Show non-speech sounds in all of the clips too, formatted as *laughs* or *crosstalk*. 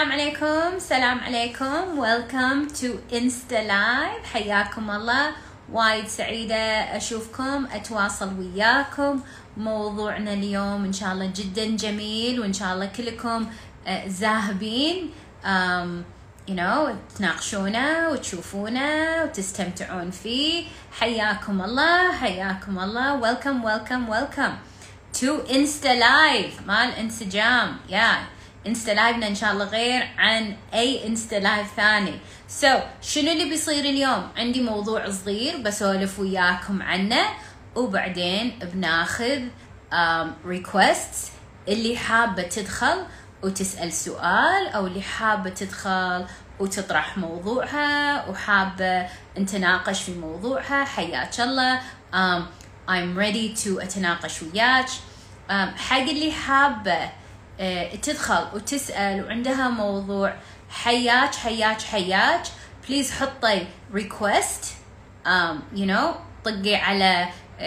سلام عليكم سلام عليكم welcome to insta live. حياكم الله وايد سعيدة أشوفكم أتواصل وياكم موضوعنا اليوم إن شاء الله جدا جميل وإن شاء الله كلكم ذاهبين you know تناقشونه وتشوفونه وتستمتعون فيه حياكم الله حياكم الله welcome welcome welcome to insta live. مال انسجام يا insta live نا إن شاء الله غير عن أي insta live ثاني. so, شنو اللي بيصير اليوم؟ عندي موضوع صغير بسولف وياكم عنه. وبعدين بناخذ request um, اللي حابة تدخل وتسأل سؤال أو اللي حابة تدخل وتطرح موضوعها وحابة نتناقش في موضوعها. حياك الله. Um, I'm ready to أتناقش وياك. Um, حق اللي حابة uh, تدخل وتسأل وعندها موضوع حياك حياك حياك. please حطي request you know طقي على uh,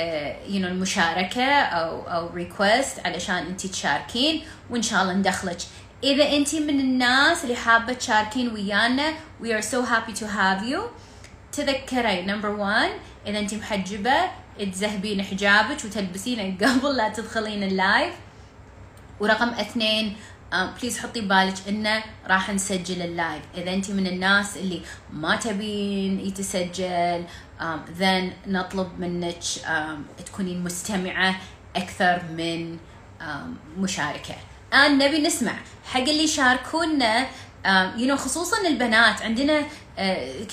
you know المشاركة أو أو request علشان أنت تشاركين وإن شاء الله ندخلك. إذا أنت من الناس اللي حابة تشاركين ويانا we are so happy to have you. تذكري number one إذا أنت محجبة تذهبين حجابك وتلبسينه قبل لا تدخلين ال live ورقم اثنين please حطي بالك إنه راح نسجل ال live. إذا انت من الناس اللي ما تبين يتسجل then um, نطلب منك um, تكونين مستمعة أكثر من مشاركة. الان نبي نسمع حق اللي يشاركونا. يو خصوصا البنات. عندنا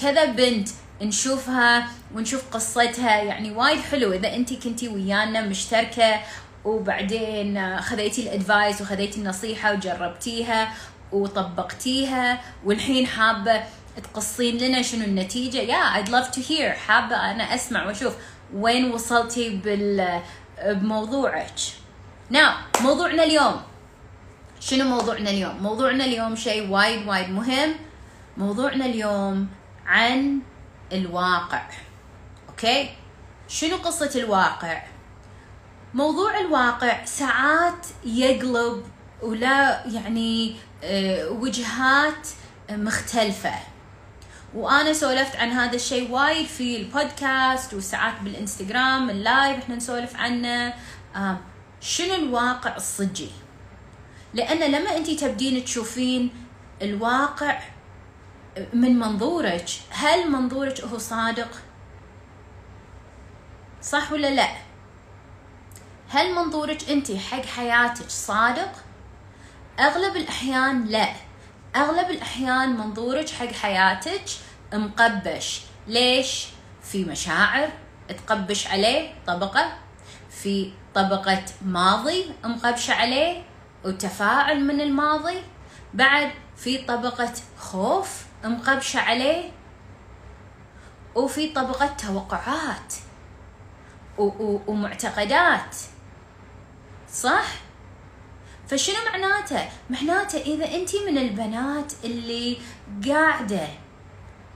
كذا بنت نشوفها ونشوف قصتها يعني وايد حلو. إذا انت كنتي ويانا مشتركة وبعدين خذيتي الأدفايس وخذيتي النصيحة وجربتيها وطبقتيها والحين حابة تقصين لنا شنو النتيجة؟ يا yeah, I'd love to hear. حابة أنا أسمع وأشوف. وين وصلتي بال بموضوعك؟ Now, موضوعنا اليوم. شنو موضوعنا اليوم؟ موضوعنا اليوم شيء وايد وايد مهم. موضوعنا اليوم عن الواقع. okay شنو قصة الواقع؟ موضوع الواقع ساعات يقلب ولا يعني وجهات مختلفة. وأنا سولفت عن هذا الشيء وايد في البودكاست وساعات بالإنستغرام ال live إحنا نسولف عنه. شنو الواقع الصجي؟ لأن لما أنت تبدين تشوفين الواقع من منظورك هل منظورك هو صادق؟ صح ولا لا؟ هل منظورك انت حق حياتك صادق؟ أغلب الأحيان لا. أغلب الأحيان منظورك حق حياتك مقبش. ليش؟ في مشاعر تقبش عليه طبقة. في طبقة ماضي مقبشة عليه وتفاعل من الماضي. بعد في طبقة خوف مقبشة عليه وفي طبقة توقعات ومعتقدات. صح؟ فشنو معناته؟ معناته إذا أنت من البنات اللي قاعدة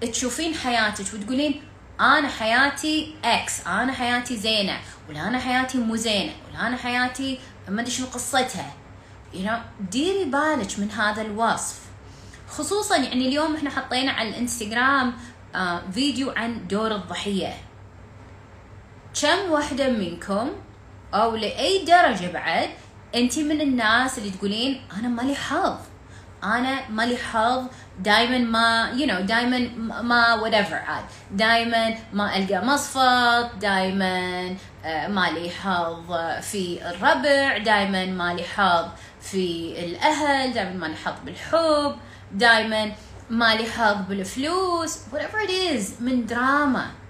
تشوفين حياتك وتقولين أنا حياتي إكس، أنا حياتي زينة، ولا أنا حياتي مو زينة، ولا أنا حياتي ما أدري شنو قصتها. you know, ديري بالك من هذا الوصف. خصوصا يعني اليوم إحنا حطينا على الإنستغرام آه فيديو عن دور الضحية. كم واحدة منكم أو لأي درجة بعد انت من الناس اللي تقولين أنا مالي حظ أنا مالي حظ دائما ما يو know دائما ما whatever عاد دائما ما ألقى مصفط دائما مالي حظ في الربع دائما مالي حظ في الأهل دائما مالي حظ بالحب دائما مالي حظ بالفلوس whatever it is من دراما.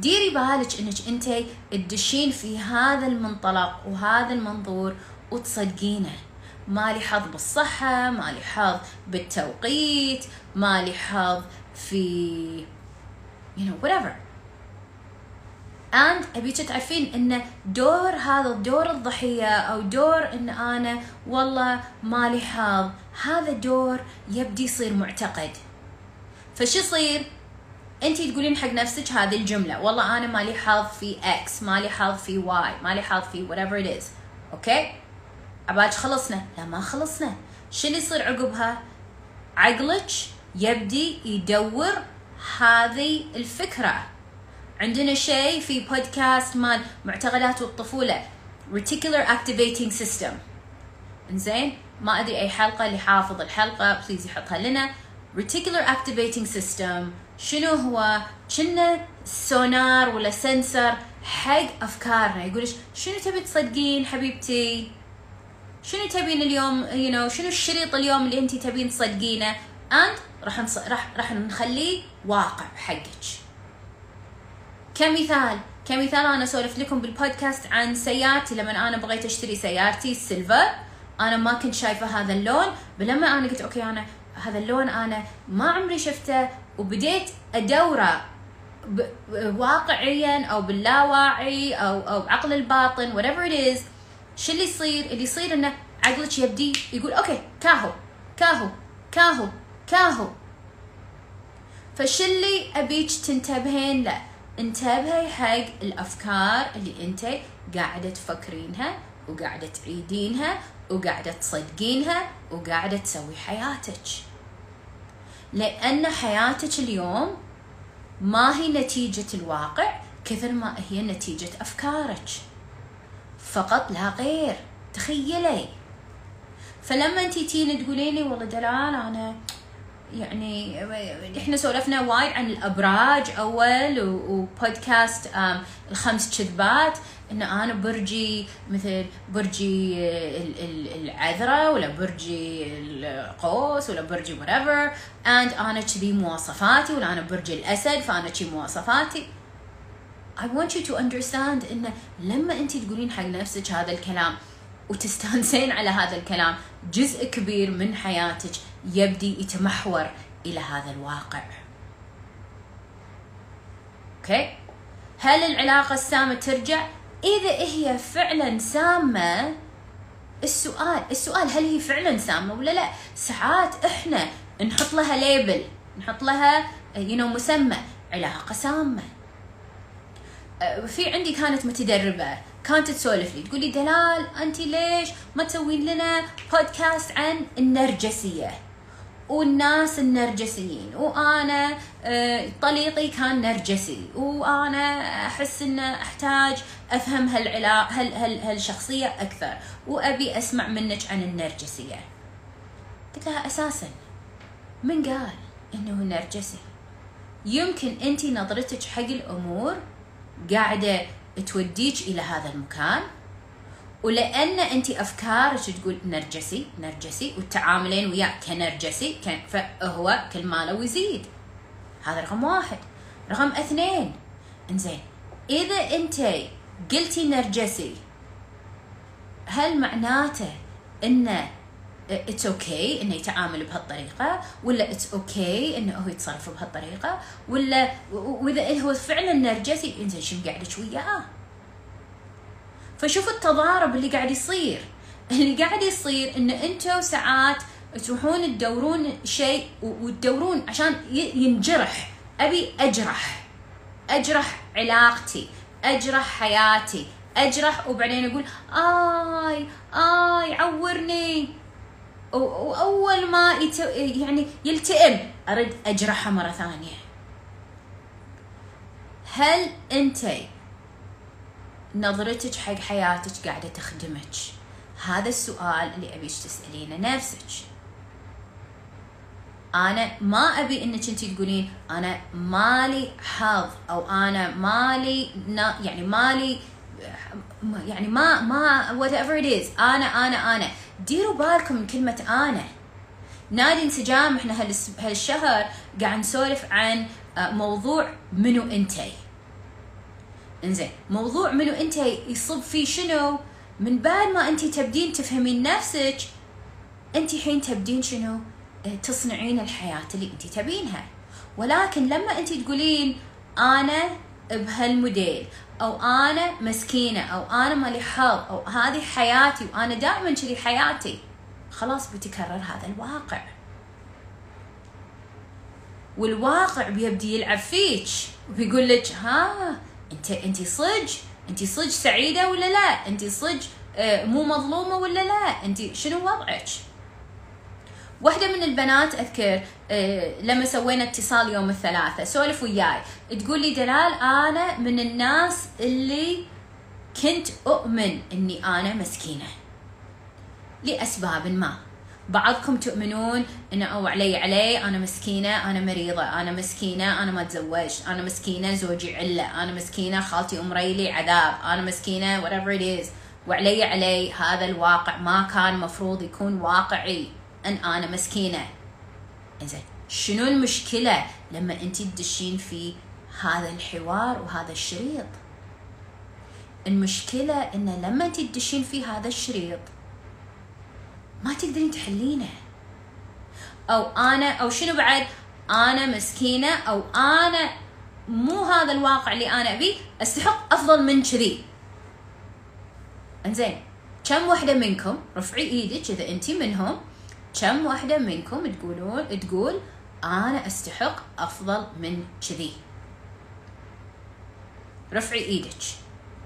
ديري بالك إنك أنت تدشين في هذا المنطلق وهذا المنظور وتصدقينه. مالي حظ بالصحة مالي حظ بالتوقيت مالي حظ في you know whatever. And أبيك تعرفين إن دور هذا دور الضحية أو دور إن أنا والله مالي حظ هذا دور يبدي يصير معتقد. فش يصير؟ انت تقولين حق نفسك هذه الجملة. والله أنا مالي حظ في X مالي حظ في Y مالي حظ في whatever it is. okay؟ عبالك خلصنا؟ لا ما خلصنا. شو اللي يصير عقبها؟ عقلك يبدي يدور هذه الفكرة. عندنا شيء في بودكاست مال معتقدات الطفولة. Reticular activating system. إنزين؟ ما أدري أي حلقة اللي حافظ الحلقة please يحطها لنا. Reticular activating system. شنو هو؟ كنا سونار ولا sensor حق أفكارنا. يقولش شنو تبي تصدقين حبيبتي؟ شنو تبين اليوم؟ you know, شنو الشريط اليوم اللي انت تبين تصدقينه؟ and راح نص... راح راح نخليه واقع حقك. كمثال كمثال أنا أسولف لكم بالبودكاست عن سيارتي. لما أنا بغيت أشتري سيارتي ال silver أنا ما كنت شايفة هذا اللون. فلما أنا قلت okay أنا هذا اللون أنا ما عمري شفته وبديت أدورة واقعيا أو باللاواعي أو أو بعقل الباطن whatever it is شو اللي يصير؟ اللي يصير إنه عقلك يبدي يقول أوكي كاهو كاهو كاهو كاهو فش اللي أبيك تنتبهين له؟ انتبهي حق الأفكار اللي أنت قاعدة تفكرينها وقاعدة تعيدينها وقاعدة تصدقينها وقاعدة تسوي حياتك لأن حياتك اليوم ما هي نتيجة الواقع كثر ما هي نتيجة أفكارك. فقط لا غير. تخيلي. فلما انت تيجي تقولي لي والله دلال أنا يعني إحنا سولفنا وايد عن الأبراج أول وبودكاست الخمس كذبات. إن أنا برجي مثل برجي العذراء ولا برجي القوس ولا برجي whatever. And أنا كذي مواصفاتي ولا أنا برجي الأسد فأنا كذي مواصفاتي. I want you to understand إن لما انت تقولين حق نفسك هذا الكلام وتستانسين على هذا الكلام. جزء كبير من حياتك يبدي يتمحور إلى هذا الواقع. أوكي؟ هل العلاقة السامة ترجع؟ إذا هي فعلا سامة السؤال السؤال هل هي فعلا سامة ولا لا؟ ساعات إحنا نحط لها label نحط لها you مسمى علاقة سامة. أه، في عندي كانت متدربة. كانت تسولف لي. تقول لي دلال أنت ليش ما تسوين لنا بودكاست عن النرجسية؟ والناس النرجسيين. وأنا آه، طليقي كان نرجسي. وأنا أحس ان أحتاج أفهم هالعلاقه هال هال هالشخصية أكثر. وأبي أسمع منك عن النرجسية. قلت لها أساسا. من قال إنه نرجسي؟ يمكن أنت نظرتك حق الأمور قاعدة توديك إلى هذا المكان. ولأن أنت افكارك تقول؟ نرجسي نرجسي وتعاملين وياه كنرجسي فهو كل ماله ويزيد. هذا رقم واحد. رقم اثنين. إنزين إذا أنت قلتي نرجسي هل معناته إنه it's okay إنه يتعامل بهالطريقة ولا it's okay إنه هو يتصرف بهالطريقة ولا وإذا هو فعلا نرجسي إنزين شنو قاعدك وياه؟ فشوف التضارب اللي قاعد يصير. اللي قاعد يصير ان أنتم ساعات تروحون تدورون شيء وتدورون عشان ينجرح. أبي أجرح. أجرح علاقتي. أجرح حياتي. أجرح وبعدين أقول آي آي عورني. واول ما. يعني يلتئم أرد اجرحها مرة ثانية هل أنت نظرتك حق حياتك قاعدة تخدمك هذا السؤال اللي ابيك تسألينه نفسك أنا ما أبي إنك أنت تقولين أنا مالي حظ أو أنا مالي يعني مالي يعني ما ما whatever it is. أنا أنا أنا. ديروا بالكم من كلمة أنا. نادي انسجام. إحنا هالشهر قاعد نسولف عن آه، موضوع منو انتي إنزين. موضوع منو أنت يصب فيه شنو؟ من بعد ما أنت تبدين تفهمين نفسك أنت حين تبدين شنو؟ آه، تصنعين الحياة اللي أنت تبينها. ولكن لما أنت تقولين أنا بهالموديل. أو أنا مسكينة أو أنا مالي حظ أو هذه حياتي وأنا دائما كذي حياتي. خلاص بيتكرر هذا الواقع. والواقع بيبدي يلعب فيك وبيقول لك ها أنت أنت صج أنت صج سعيدة ولا لا؟ أنت صج آه، مو مظلومة ولا لا؟ أنت شنو وضعك؟ واحدة من البنات أذكر آه، لما سوينا اتصال يوم الثلاثاء سولف وياي. تقول لي دلال أنا من الناس اللي كنت أؤمن إني أنا مسكينة. لأسباب ما. بعضكم تؤمنون انه أو علي علي أنا مسكينة أنا مريضة أنا مسكينة أنا ما تزوجت أنا مسكينة زوجي علة أنا مسكينة خالتي ام ريلي عذاب أنا مسكينة whatever it is. وعلي علي هذا الواقع ما كان مفروض يكون واقعي. أن أنا مسكينة. إنزين شنو المشكلة لما أنت تدشين في هذا الحوار وهذا الشريط؟ المشكلة إن لما أنت تدشين في هذا الشريط ما تقدرين تحلينه. أو أنا أو شنو بعد؟ أنا مسكينة أو أنا مو هذا الواقع اللي أنا أبيه أستحق أفضل من كذي. إنزين كم وحدة منكم رفعي إيدك إذا انت منهم كم وحده منكم تقولون تقول أنا أستحق أفضل من كذي؟ رفعي إيدك.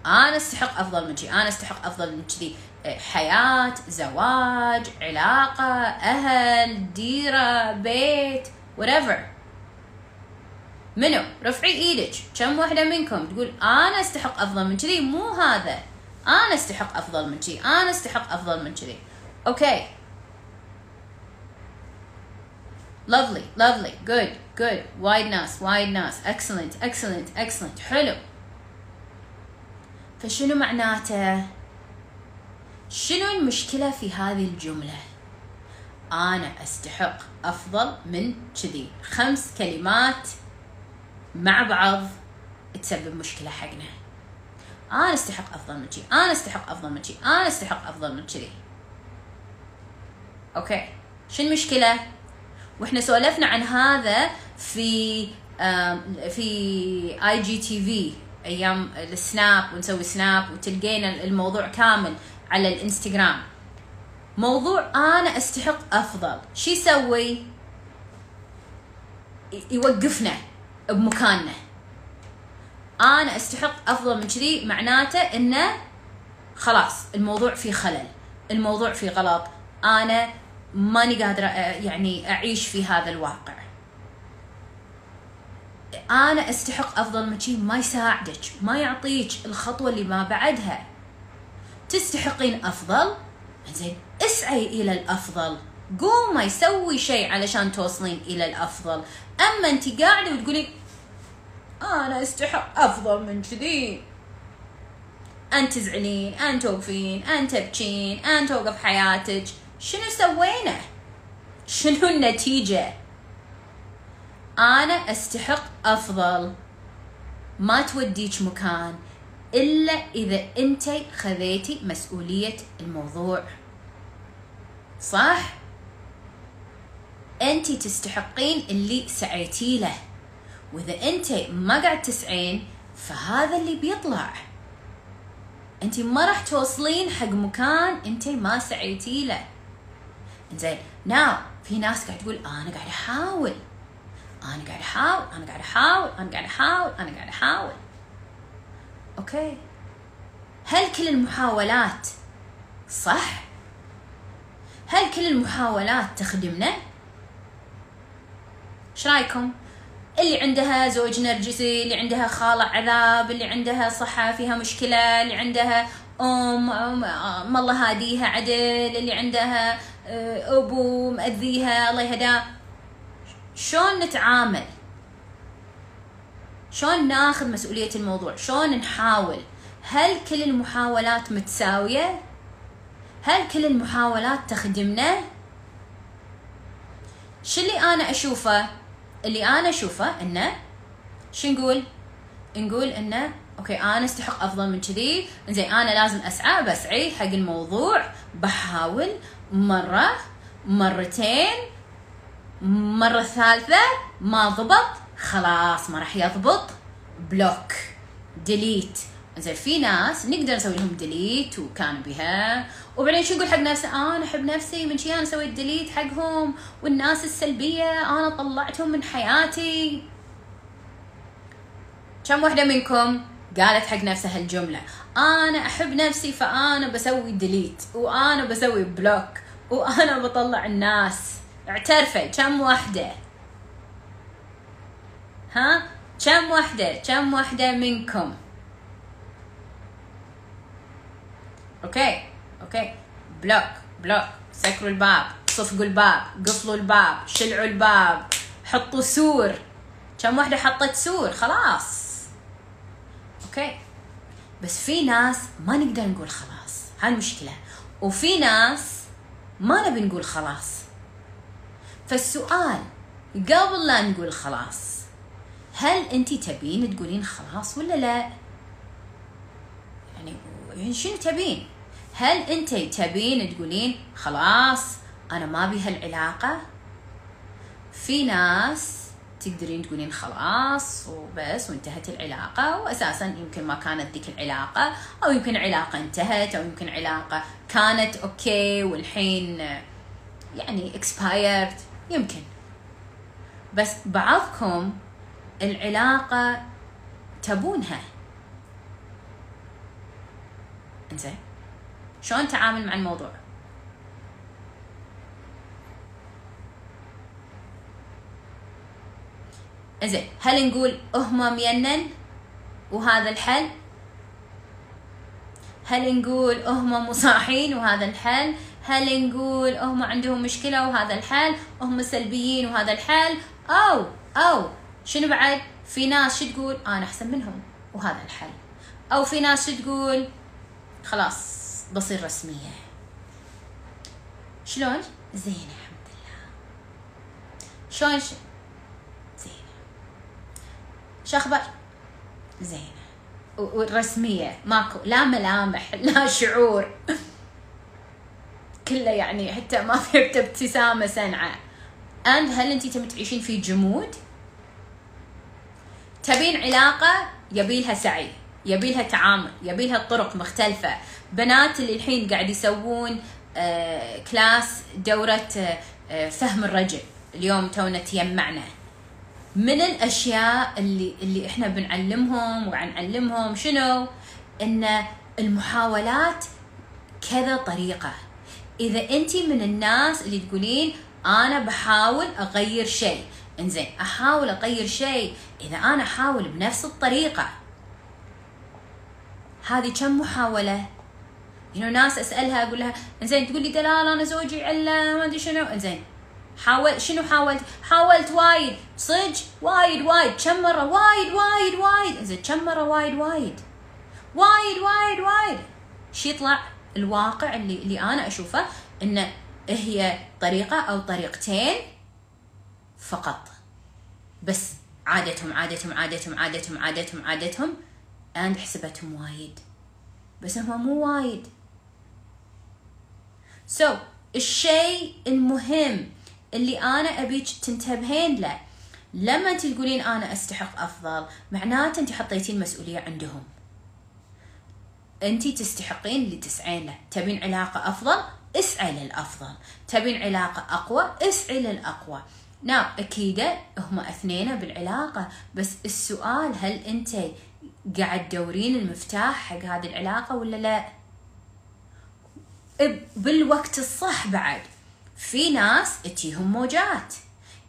أنا أستحق أفضل من كذي. أنا أستحق أفضل من كذي. حياة زواج علاقة أهل ديرة بيت whatever. منو؟ رفعي إيدك. كم واحدة منكم تقول أنا أستحق أفضل من كذي؟ مو هذا. أنا أستحق أفضل من كذي. أنا أستحق أفضل من كذي. أوكي lovely lovely. Good good. وايد ناس وايد ناس excellent excellent excellent. حلو. فشنو معناته؟ شنو المشكلة في هذه الجملة؟ أنا أستحق أفضل من كذي. خمس كلمات مع بعض تسبب مشكلة حقنا. أنا أستحق أفضل من كذي. أنا أستحق أفضل من كذي. أنا أستحق أفضل من كذي. أوكي. شو المشكلة؟ وإحنا سولفنا عن هذا في في IGTV أيام السناب ونسوي سناب وتلقينا الموضوع كامل على الإنستغرام. موضوع أنا أستحق أفضل. شو يسوي؟ يوقفنا بمكاننا. أنا أستحق أفضل من كذي معناته إنه خلاص الموضوع فيه خلل الموضوع فيه غلط. أنا ماني قادرة يعني أعيش في هذا الواقع. أنا أستحق أفضل من شيء ما يساعدك ما يعطيك الخطوة اللي ما بعدها. تستحقين أفضل؟ زين اسعي إلى الأفضل. قوم ما يسوي شيء علشان توصلين إلى الأفضل. أما انت قاعدة وتقولين أنا أستحق أفضل من كذي. أنت تزعلين أنت توقفين أنت تبكين أنت توقف حياتك. شنو سوينا؟ شنو النتيجة؟ أنا أستحق أفضل. ما توديك مكان إلا إذا أنت خذيتي مسؤولية الموضوع. صح؟ أنت تستحقين اللي سعيتي له. وإذا أنت ما قاعد تسعين فهذا اللي بيطلع. أنت ما راح توصلين حق مكان أنت ما سعيتي له. زين. ناو في ناس قاعد تقول أنا قاعد أحاول. أنا قاعد أحاول أنا قاعد أحاول أنا قاعد أحاول أنا قاعد أحاول. أوكي هل كل المحاولات صح؟ هل كل المحاولات تخدمنا؟ إيش رأيكم؟ اللي عندها زوج نرجسي اللي عندها خالة عذاب اللي عندها صحة فيها مشكلة اللي عندها أم, أم الله هاديها عدل اللي عندها آه، أبو مأذيها الله يهداه. شلون نتعامل؟ شلون ناخذ مسؤولية الموضوع؟ شلون نحاول؟ هل كل المحاولات متساوية؟ هل كل المحاولات تخدمنا؟ شو اللي أنا أشوفه؟ اللي أنا أشوفه إنه شو نقول؟ نقول إنه okay أنا استحق أفضل من كذي. زين أنا لازم أسعى بسعي حق الموضوع بحاول مرة مرتين مرة ثالثة ما ضبط خلاص ما راح يضبط. block delete زين في ناس نقدر نسوي لهم delete وكان بها. وبعدين شو نقول حق نفسي آه أنا أحب نفسي من شي أنا سويت delete حقهم. والناس السلبية أنا طلعتهم من حياتي. كم واحدة منكم؟ قالت حق نفسها الجمله أنا أحب نفسي فأنا بسوي delete وأنا بسوي block وأنا بطلع الناس. اعترفي كم وحدة ها؟ كم وحدة كم وحدة منكم؟ okay okay. block block سكروا الباب صفقوا الباب قفلوا الباب شلعوا الباب حطوا سور. كم وحدة حطت سور؟ خلاص. okay؟ بس في ناس ما نقدر نقول خلاص. هاي المشكلة. وفي ناس ما نبي نقول خلاص. فالسؤال قبل لا نقول خلاص هل أنت تبين تقولين خلاص ولا لا؟ يعني يعني شنو تبين؟ هل أنت تبين تقولين خلاص أنا ما بي هالعلاقة؟ في ناس تقدرين تقولين خلاص وبس وانتهت العلاقة. وأساسا يمكن ما كانت ذيك العلاقة أو يمكن علاقة انتهت أو يمكن علاقة كانت okay والحين يعني expired. يمكن. بس بعضكم العلاقة تبونها. إنزين. شلون تعامل مع الموضوع؟ زين هل نقول هم مينن وهذا الحل. هل نقول هم مصاحين وهذا الحل. هل نقول هم عندهم مشكلة وهذا الحل. هم سلبيين وهذا الحل. أو أو شنو بعد؟ في ناس شو تقول؟ أنا أحسن منهم. وهذا الحل. أو في ناس شو تقول؟ خلاص بصير رسمية. شلون؟ زين الحمد لله. شلون. شو أخبار؟ زين. والرسمية ماكو. لا ملامح لا شعور. كله يعني حتى ما في ابتسامة سنعة. and هل انت تبي تعيشين في جمود؟ تبين علاقة يبيلها سعي يبيلها تعامل يبيلها طرق مختلفة. بنات اللي الحين قاعد يسوون آه class دورة آه فهم الرجل. اليوم تونا تجمعنا من الأشياء اللي اللي إحنا بنعلمهم وعنعلمهم شنو؟ إن المحاولات كذا طريقة. إذا أنت من الناس اللي تقولين أنا بحاول أغير شيء. إنزين أحاول أغير شيء. إذا أنا احاول بنفس الطريقة. هذه كم محاولة؟ يعني ناس أسألها أقول لها إنزين تقول لي دلال أنا زوجي عله ما أدري شنو. إنزين حاول شنو حاولت؟ حاولت وايد. صدق؟ وايد وايد. كم مرة؟ وايد وايد وايد. زين كم مرة وايد وايد؟ وايد وايد وايد. شو يطلع الواقع اللي اللي أنا أشوفه إنه هي طريقة أو طريقتين فقط. بس عادتهم عادتهم عادتهم عادتهم عادتهم عادتهم and حسبتهم وايد. بس هم مو وايد. so, الشيء المهم اللي أنا ابيك تنتبهين له. لما انت تقولين أنا أستحق أفضل. معناته انت حطيتين مسؤولية عندهم. انت تستحقين اللي تسعين له. تبين علاقة أفضل؟ اسعي للأفضل. تبين علاقة أقوى؟ اسعي للأقوى. نعم أكيد هم أثنين بالعلاقة بس السؤال هل أنت قاعد تدورين المفتاح حق هذه العلاقة ولا لا؟ بالوقت الصح بعد. في ناس تجيهم موجات.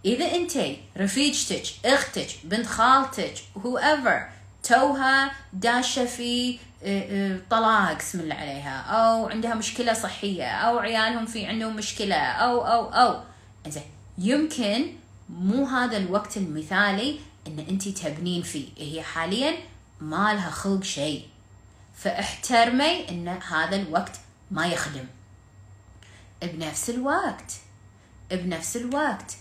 إذا أنت رفيجتك أختك بنت خالتك هو ايفر توها داشة في آه، آه، طلاق اسم الله عليها أو عندها مشكلة صحية أو عيالهم في عندهم مشكلة أو أو أو. زين يمكن مو هذا الوقت المثالي إن أنت تبنين فيه. هي حاليا ما لها خلق شيء. فاحترمي إن هذا الوقت ما يخدم. بنفس الوقت بنفس الوقت.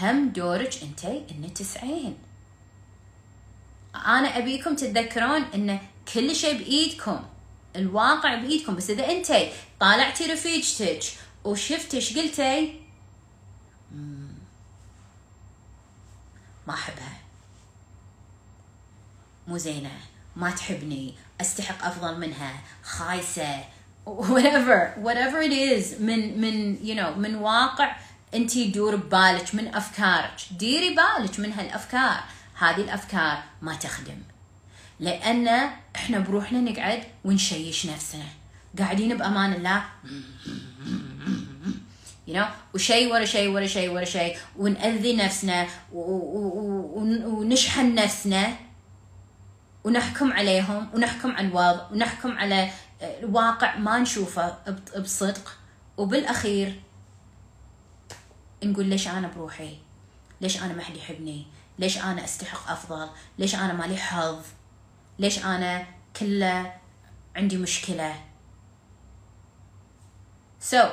هم دورك انت ان تسعين. أنا أبيكم تتذكرون إن كل شيء بإيدكم الواقع بإيدكم. بس إذا انت طالعتي رفيجتك وشفتي إيش قلتي ما أحبها. مو زينة. ما تحبني. أستحق أفضل منها. خايسة. Whatever whatever it is من من you know من واقع انت يدور ببالك من أفكارك. ديري بالك من هالأفكار. هذه الأفكار ما تخدم. لأن إحنا بروحنا نقعد ونشيش نفسنا. قاعدين بأمان الله. You know? وشيء ورا شيء ورا شيء ورا شيء ونأذي نفسنا ونشحن نفسنا. ونحكم عليهم ونحكم على الوضع ونحكم على الواقع ما نشوفه بصدق. وبالأخير نقول ليش أنا بروحي؟ ليش أنا ما حد يحبني؟ ليش أنا أستحق أفضل؟ ليش أنا مالي حظ؟ ليش أنا كله عندي مشكلة؟ سو so,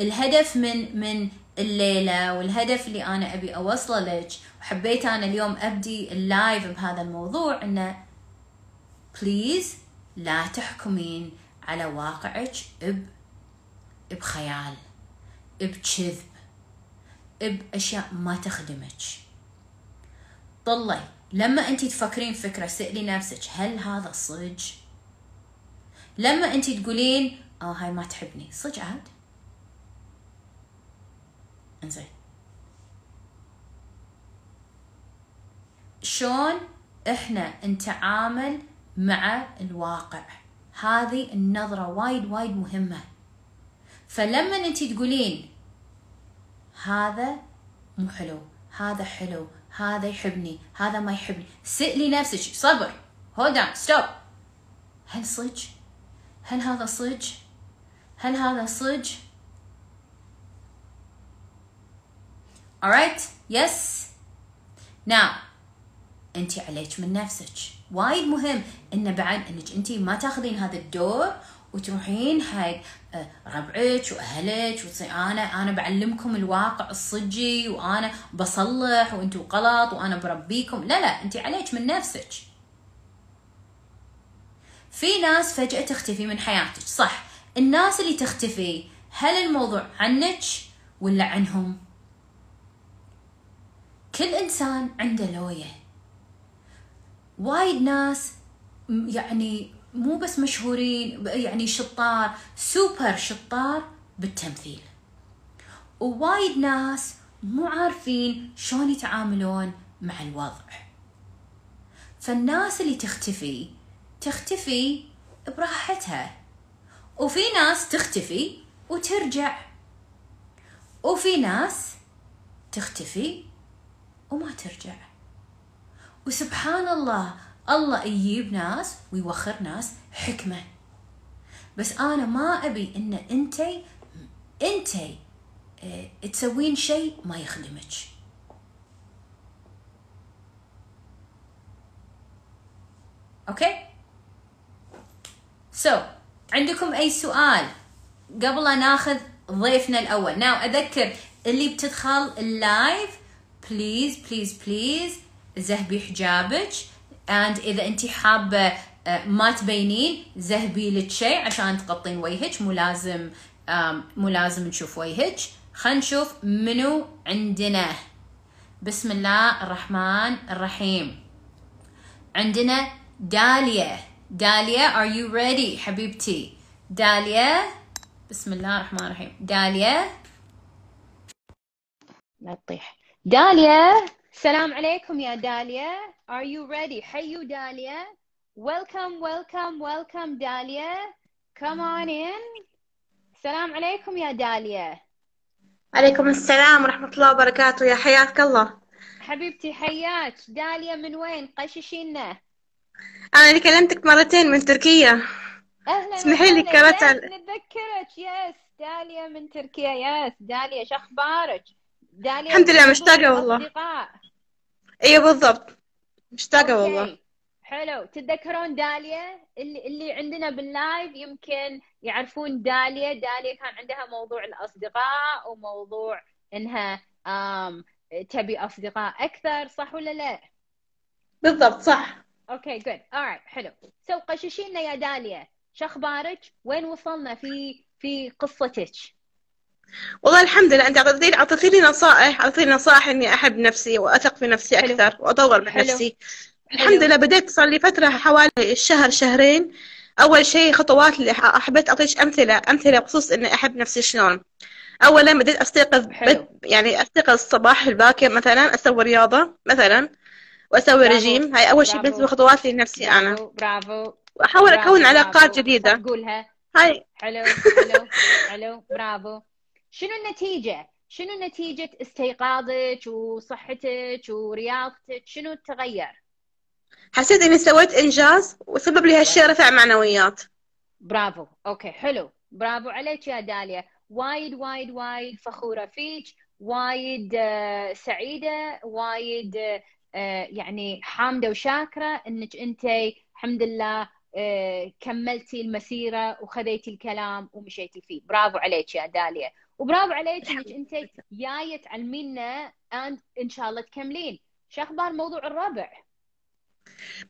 الهدف من من الليلة والهدف اللي أنا أبي أوصله لك وحبيت أنا اليوم أبدي ال live بهذا الموضوع إنه please لا تحكمين على واقعك ب بخيال بكذب بأشياء ما تخدمك. طلي لما أنت تفكرين فكرة سألي نفسك هل هذا صج لما أنت تقولين آه هاي ما تحبني صج عاد؟ انزين. شلون إحنا نتعامل مع الواقع. هذه النظرة وايد وايد مهمة. فلما انت تقولين هذا مو حلو هذا حلو هذا يحبني هذا ما يحبني سألي نفسك صبر hold on stop. هل صج هل هذا صج هل هذا صج alright yes. Now انت عليك من نفسك. وايد مهم انه بعد إنك انت ما تاخذين هذا الدور وتروحين حق آه، ربعك وأهلك وتصير أنا أنا بعلمكم الواقع الصجي وأنا بصلح وأنتم غلط وأنا بربيكم. لا لا انت عليك من نفسك. في ناس فجأة تختفي من حياتك. صح. الناس اللي تختفي هل الموضوع عنك ولا عنهم؟ كل إنسان عنده لوية. وايد ناس يعني مو بس مشهورين يعني شطار سوبر شطار بالتمثيل. ووايد ناس مو عارفين شلون يتعاملون مع الوضع. فالناس اللي تختفي تختفي براحتها. وفي ناس تختفي وترجع. وفي ناس تختفي وما ترجع. وسبحان الله الله يجيب ناس ويوخر ناس حكمة. بس أنا ما أبي إن أنتي أنتي آه تسوين شيء ما يخدمك. okay؟ so, عندكم أي سؤال قبل لا ناخذ ضيفنا الأول؟ now أذكر اللي بتدخل ال live please please please ذهبي حجابك. And إذا انت حابة آه، ما تبينين ذهبي لك شيء عشان تغطين وجهك مو لازم مو لازم نشوف وجهك. خلينا نشوف منو عندنا. بسم الله الرحمن الرحيم. عندنا داليا. داليا are you ready حبيبتي؟ داليا بسم الله الرحمن الرحيم. داليا. لا تطيح. داليا. السلام عليكم يا داليا. Are you ready? حيو داليا. Welcome welcome welcome داليا. Come on in. السلام عليكم يا داليا. عليكم السلام ورحمة الله وبركاته. يا حياك الله. حبيبتي حياك. داليا من وين؟ قششينا. أنا اللي كلمتك مرتين من تركيا. أهلا اسمحي لي كرت نتذكرك. يس داليا من تركيا. يس داليا شو أخبارك؟ داليا الحمد لله مشتاقة والله. أصدقاء. أيوه بالضبط. مشتاقة والله. حلو. تتذكرون داليا؟ اللي اللي عندنا بال live يمكن يعرفون داليا. داليا كان عندها موضوع الأصدقاء وموضوع إنها آم تبي أصدقاء أكثر صح ولا لا؟ بالضبط صح. okay good alright حلو. so, غششينا يا داليا. شو أخبارك وين وصلنا في في قصتك؟ والله الحمد لله. أنت اعطيتيني اعطيتيني نصائح. اعطيتيني نصائح إني أحب نفسي وأثق في نفسي حلو. أكثر وأطور من حلو. نفسي. حلو. الحمد لله. بديت صار لي فترة حوالي الشهر شهرين. أول شيء خطوات اللي حبيت أعطيك أمثلة. أمثلة بخصوص إني أحب نفسي شلون. اولا بديت أستيقظ بد يعني أستيقظ الصباح الباكر مثلا. أسوي رياضة مثلا وأسوي رجيم. هاي أول شيء بالنسبة لخطواتي لنفسي أنا. برافو وأحاول أكون علاقات جديدة. قولها هاي. حلو حلو *laughs* حلو. برافو. شنو النتيجة؟ شنو نتيجة استيقاظك وصحتك ورياضتك؟ شنو تغير؟ حسيت إني سويت إنجاز وسبب لي هالشيء رفع معنويات. برافو. okay حلو. برافو عليك يا داليا. وايد وايد وايد فخورة فيك. وايد آه، سعيدة. وايد آه، يعني حامدة وشاكرة إنك أنت الحمد لله آه، كملتي المسيرة وخذيتي الكلام ومشيتي فيه. برافو عليك يا داليا. وبرافو عليك انك انت جاية تعلمينا إن شاء الله تكملين. شو أخبار موضوع الربع؟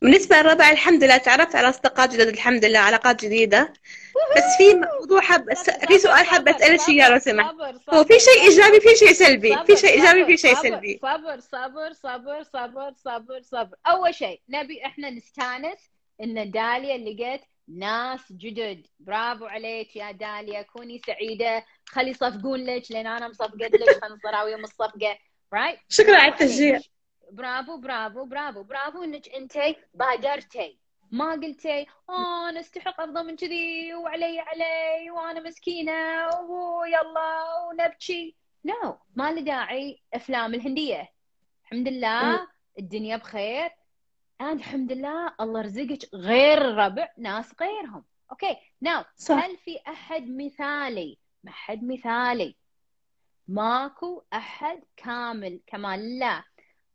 بالنسبة للربع الحمد لله. تعرفت على أصدقاء جدد الحمد لله علاقات جديدة. بس في موضوع حب في سؤال حابة أسألك إياه لو سمحت هو في شيء إيجابي في شيء سلبي. في شيء إيجابي في شيء سلبي. صبر صبر صبر صبر صبر صبر. أول شيء نبي إحنا نستانس إن داليا لقيت ناس جدد. برافو عليك يا داليا كوني سعيدة. خلي يصفقون لك لأن أنا مصفقت لك خلينا نصير ويا الصفقة. right شكرا على التشجيع. برافو برافو برافو. برافو إنك أنت بادرتي. ما قلتي آه أنا أستحق أفضل من كذي وعلي علي وأنا مسكينة ويلا ونبكي. no. ما له داعي أفلام الهندية. الحمد لله الدنيا بخير. أنا الحمد لله الله رزقك غير الربع ناس غيرهم. okay now هل في أحد مثالي؟ ما حد مثالي. ماكو أحد كامل كمال لا.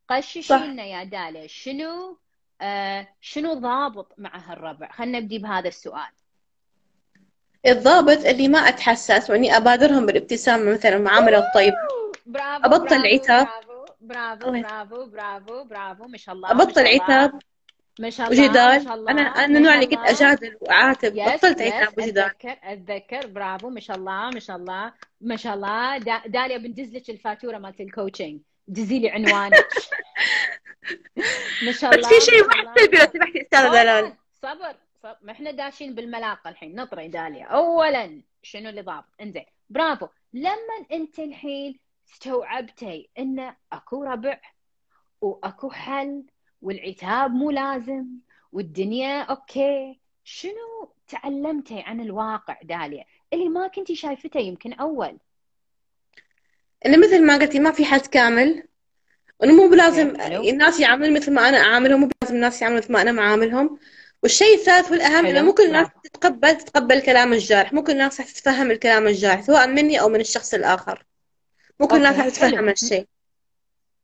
قششي لنا يا داليا شنو آه شنو ضابط مع هالربع؟ خلينا نبدي بهذا السؤال. الضابط اللي ما أتحسس وإني أبادرهم بالابتسامة مثلا المعامله الطيبه أبطل العتاب برافو برافو برافو برافو ما شاء الله ابطل عتاب. ما شاء الله وجدال أنا أنا النوع اللي كنت أجادل وأعاتب. بطلت عتاب وجدال أتذكر أتذكر. برافو ما شاء الله ما شاء الله ما شاء الله. داليا بندز لك الفاتورة مالت ال coaching دزي لي عنوانك. *laughs* ما شاء الله بس في شيء واحد سلبي لو سمحتي استاذه دلال. صبر صبر ما إحنا داشين بالملاقة الحين. نطري داليا. اولا شنو اللي ضابط إنزين. برافو. لما أنت الحين استوعبتي ان أكو ربع وأكو حل والعتاب مو لازم والدنيا أوكي. شنو تعلمتي عن الواقع داليا؟ اللي ما كنتي شايفته يمكن أول. إنه مثل ما قلتي ما في حد كامل. وانه مو بلازم الناس يعاملون مثل ما أنا أعاملهم مو بلازم الناس يعاملون مثل ما أنا معاملهم والشيء الثالث والأهم إنه مو كل الناس تتقبل تتقبل الكلام الجارح مو كل الناس راح تتفهم الكلام الجارح سواء مني أو من الشخص الآخر. الناس راح تتفهم هالشيء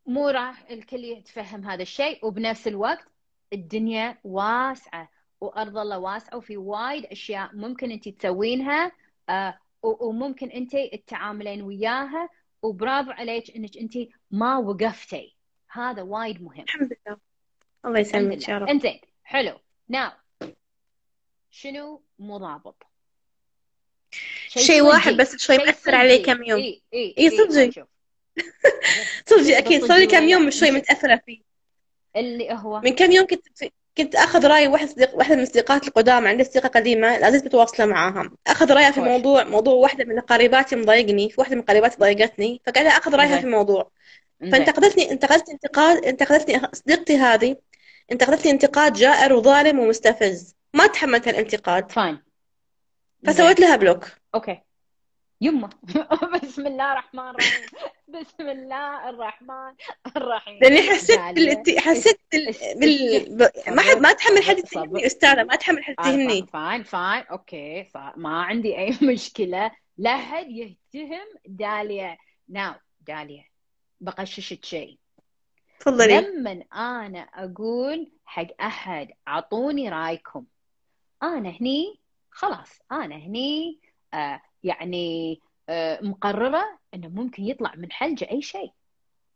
مو راح الكل يتفهم هذا الشيء وبنفس الوقت الدنيا واسعة وأرض الله واسعة وفي وايد أشياء ممكن أنت تسوينها آه وممكن أنت تتعاملين وياها وبرافو عليك إنك أنت ما وقفتي. هذا وايد مهم. الحمد لله. الله يسلمك يا رب. إنزين حلو. ناو شنو مضابط؟ شيء واحد بس شوي مأثر علي كم يوم. اي اي اي صدقي. صدقي أكيد. صار لي كم يوم شوي متأثرة فيه. اللي هو. من كم يوم كنت كنت أخذ رأي واحد صديق واحدة من صديقاتي القدامى عندي صديقة قديمة لازلت متواصلة معاها. أخذ رأيها في موضوع موضوع واحدة من قريباتي مضايقني في واحدة من قريباتي ضايقتني فقاعدة أخذ رأيها في الموضوع. فانتقدتني انتقدت انتقاد انتقدتني صديقتي هذه انتقدتني انتقاد جائر وظالم ومستفز. ما تحملت هالانتقاد. fine فسويت لها block. okay. يمه *laughs* بسم الله الرحمن الرحيم. بسم الله الرحمن الرحيم. لأني حسيت بالت... حسيت بال... بال... ما حد ما تحمل حد يتهمني أستاذة ما تحمل حد يتهمني fine fine okay ما عندي أي *laughs* مشكلة. لا حد يتهم داليا. now داليا بغششك شيء. تفضلي. لما أنا أقول حق أحد أعطوني رأيكم. أنا هني خلاص. أنا هني يعني آه، مقررة إنه ممكن يطلع من حلجه أي شيء.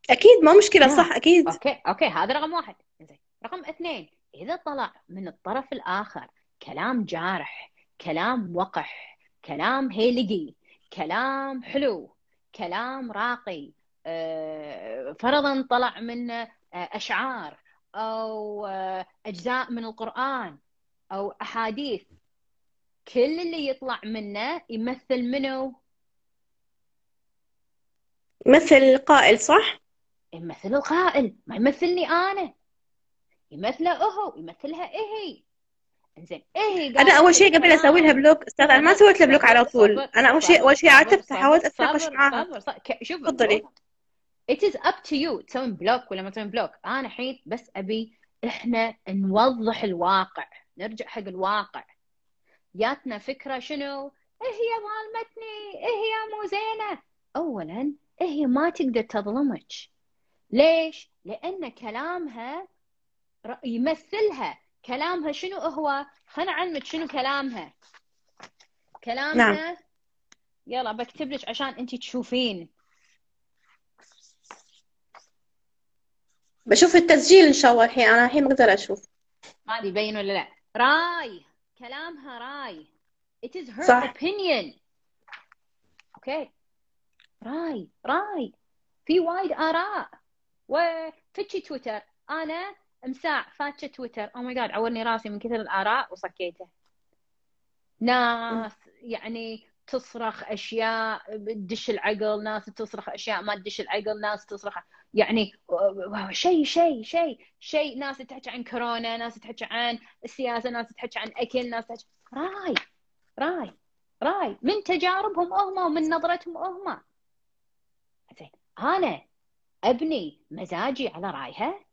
أكيد ما مشكلة صح أكيد. okay okay هذا رقم واحد. زين رقم اثنين إذا طلع من الطرف الآخر كلام جارح كلام وقح كلام هيلقي كلام حلو كلام راقي آه، فرضا طلع من آه، أشعار أو أجزاء من القرآن أو أحاديث كل اللي يطلع منه يمثل منو؟ يمثل القائل صح؟ يمثل القائل ما يمثلني أنا. يمثله هو يمثلها إيه زين إيه أنا أول شيء قبل أسوي لها block أستاذ أنا ما سويت لها block على طول. أنا أول شيء أول شيء عاتبتها حاولت أتناقش معاها. شوف تفضلي it is up to you تسوين block ولا ما تسوين block. أنا الحين بس أبي إحنا نوضح الواقع نرجع حق الواقع. جاتنا فكرة شنو؟ إيه هي ظالمتني إيه هي مو زينة؟ اولا إيه هي ما تقدر تظلمك. ليش؟ لأن كلامها يمثلها. كلامها شنو هو؟ خلنا نعلمك شنو كلامها. كلامها نعم. يلا بكتب لك عشان أنت تشوفين. بشوف التسجيل إن شاء الله الحين. أنا الحين بقدر أشوف. ما أدري يبين ولا لا. راي. كلامها راي. It is her صح. opinion. okay راي راي. في وايد آراء. وفتحي تويتر. أنا امساع فاتشة تويتر. oh my God عورني راسي من كثر الآراء وصكيته. ناس يعني تصرخ أشياء تدش العقل ناس تصرخ أشياء ما تدش العقل ناس تصرخ. يعني شيء شيء شيء شيء. ناس تحكي عن كورونا ناس تحكي عن السياسة ناس تحكي عن أكل ناس تحكي راي راي راي. من تجاربهم هم ومن نظرتهم هم. زين. أنا أبني مزاجي على رايها.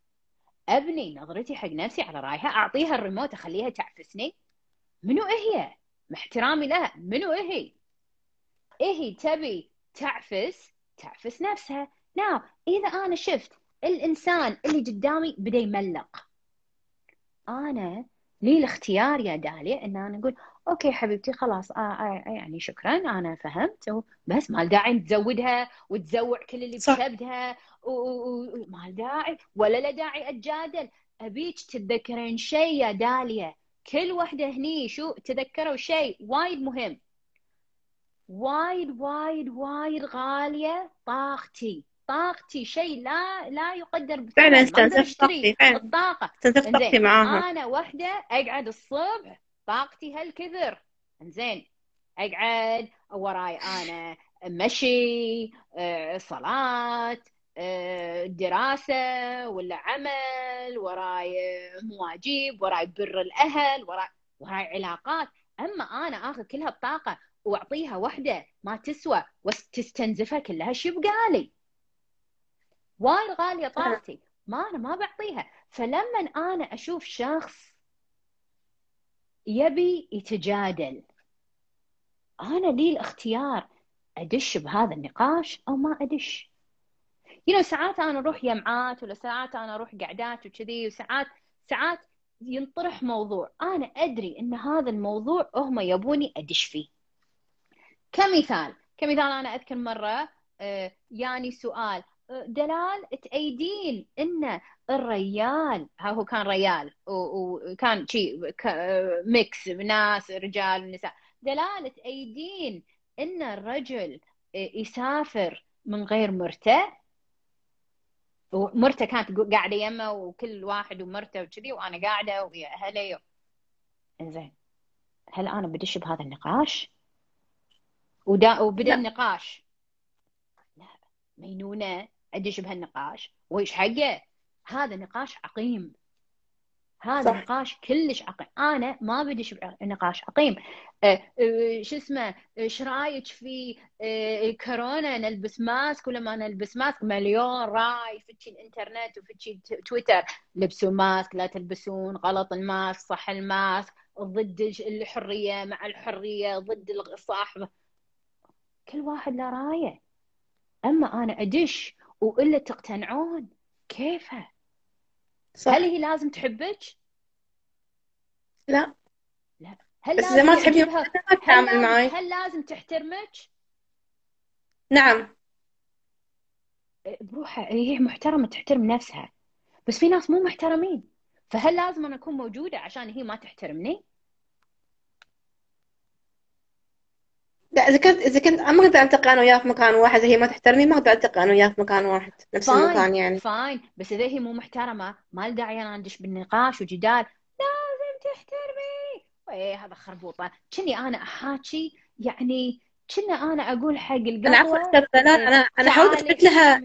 أبني نظرتي حق نفسي على رايها. أعطيها الريموت أخليها تعفسني. منو هي؟ مع احترامي لها. منو هي؟ هي تبي تعفس تعفس نفسها. ناو إذا أنا شفت الإنسان اللي قدامي بدأ يملق. أنا لي الاختيار يا داليا إن أنا أقول أوكي حبيبتي خلاص آه آه يعني شكرا أنا فهمت بس ما داعي تزودها وتزوع كل اللي بشبدها وما داعي ولا لا داعي أتجادل. أبيك تتذكرين شيء يا داليا. كل وحدة هني شو تذكروا شيء وايد مهم. وايد وايد وايد غالية طاقتي. طاقتي شيء لا لا يقدر فعلا استنزف طاقتي فعلا. الطاقة. استنزف طاقتي معاها. أنا وحدة أقعد الصبح طاقتي هالكثر زين أقعد وراي أنا مشي آه، صلاة آه، دراسة ولا عمل وراي مواجيب وراي بر الأهل وراي وراي علاقات. أما أنا آخذ كل هالطاقة وأعطيها وحدة ما تسوى وتستنزفها كلها. شو بقالي؟ وايد غالية طاقتي ما أنا ما بعطيها. فلما أنا أشوف شخص يبي يتجادل أنا لي الاختيار أدش بهذا النقاش أو ما أدش. You know, ساعات أنا أروح يمعات ولا ساعات أنا أروح قعدات وكذي وساعات ساعات ينطرح موضوع. أنا أدري إن هذا الموضوع هم يبوني أدش فيه. كمثال كمثال أنا أذكر مرة آه، يعني سؤال دلال تأيدين إن الريال ها هو كان ريال وكان شيء ميكس ناس رجال ونساء دلال تأيدين إن الرجل يسافر من غير مرته ومرته كانت قاعدة يمه وكل واحد ومرته وكذي وأنا قاعدة ويا أهلي إنزين هل أنا بدش بهذا النقاش؟ ودا وبدا النقاش. لا مينونة أدش بهالنقاش. وإيش حقه؟ هذا نقاش عقيم. هذا صح. نقاش كلش عقيم. أنا ما بدش بنقاش عقيم. أه أه شو اسمه؟ إيش رأيك في أه كورونا؟ نلبس mask ولا ما نلبس mask؟ مليون رأي فتشي الإنترنت وفتشي تويتر. لبسوا mask لا تلبسون. غلط ال mask صح ال mask. ضد الحرية مع الحرية ضد الصح. كل واحد له رايه. أما أنا أدش وإلا تقتنعون كيفه؟ صح. هل هي لازم تحبك؟ لا. لا. هل بس إذا ما تحبني ما تتعامل معي هل لازم تحترمك؟ نعم. بروحها هي محترمة تحترم نفسها. بس في ناس مو محترمين. فهل لازم أنا أكون موجودة عشان هي ما تحترمني؟ لا إذا كنت إذا كنت ما أقدر التقي أنا وياه في مكان واحد إذا هي ما تحترمني ما أقدر التقي أنا وياه في مكان واحد نفس فاين. المكان يعني. فاين بس إذا هي مو محترمة ما له داعي أنا ندش بالنقاش وجدال. لازم تحترمي. إيه هذا خربوطة. كني أنا أحاكي يعني كنا أنا أقول حق القهوة. أنا عفوا أنا أنا حاولت أثبت لها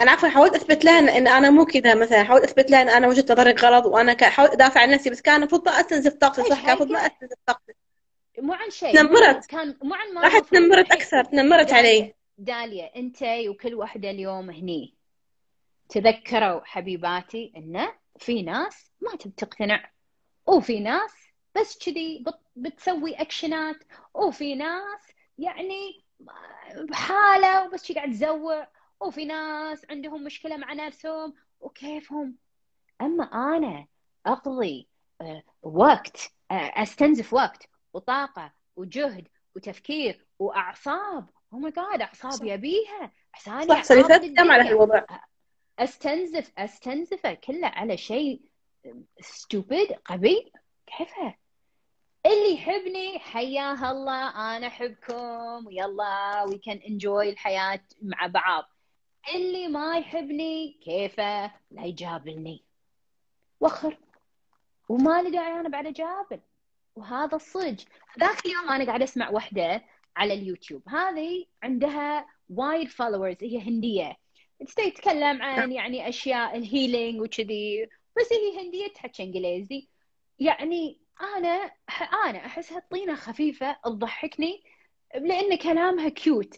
أنا عفوا حاولت أثبت لها ان أنا مو كذا مثلا. حاولت أثبت لها إن أنا وجهة نظري غلط وأنا حاولت أدافع عن نفسي بس كان المفروض ما أستنزف طاقتي صح؟ كان المفروض ما؟ أستنزف طاقتي. مو عن شيء تنمرت. كان مو عن ما راحت. تنمرت أكثر تنمرت علي داليا أنت وكل وحدة اليوم هني تذكروا حبيباتي انه في ناس ما تقتنع وفي ناس بس كذي بت- بتسوي أكشنات وفي ناس يعني بحاله وبس قاعد تزوق وفي ناس عندهم مشكلة مع نفسهم وكيفهم أما أنا أقضي آه، وقت آه، أستنزف وقت وطاقة وجهد وتفكير وأعصاب. oh my God أعصاب. يبيها عشان صح أيام على. هالوضع. أستنزف أستنزفه كله على شيء stupid غبي كيفه؟ اللي يحبني حياه الله أنا أحبكم. ويلا we can enjoy الحياة مع بعض. اللي ما يحبني كيفه؟ لا يجابلني. وخر. وما لي داعي أنا بعد أجابل. وهذا الصج. ذاك اليوم أنا قاعدة أسمع وحدة على اليوتيوب. هذه عندها وايد followers هي هندية. تتكلم عن يعني أشياء ال healing وكذي. بس هي هندية تحكي إنجليزي. يعني أنا أنا احسها طينه خفيفة تضحكني لأن كلامها كيوت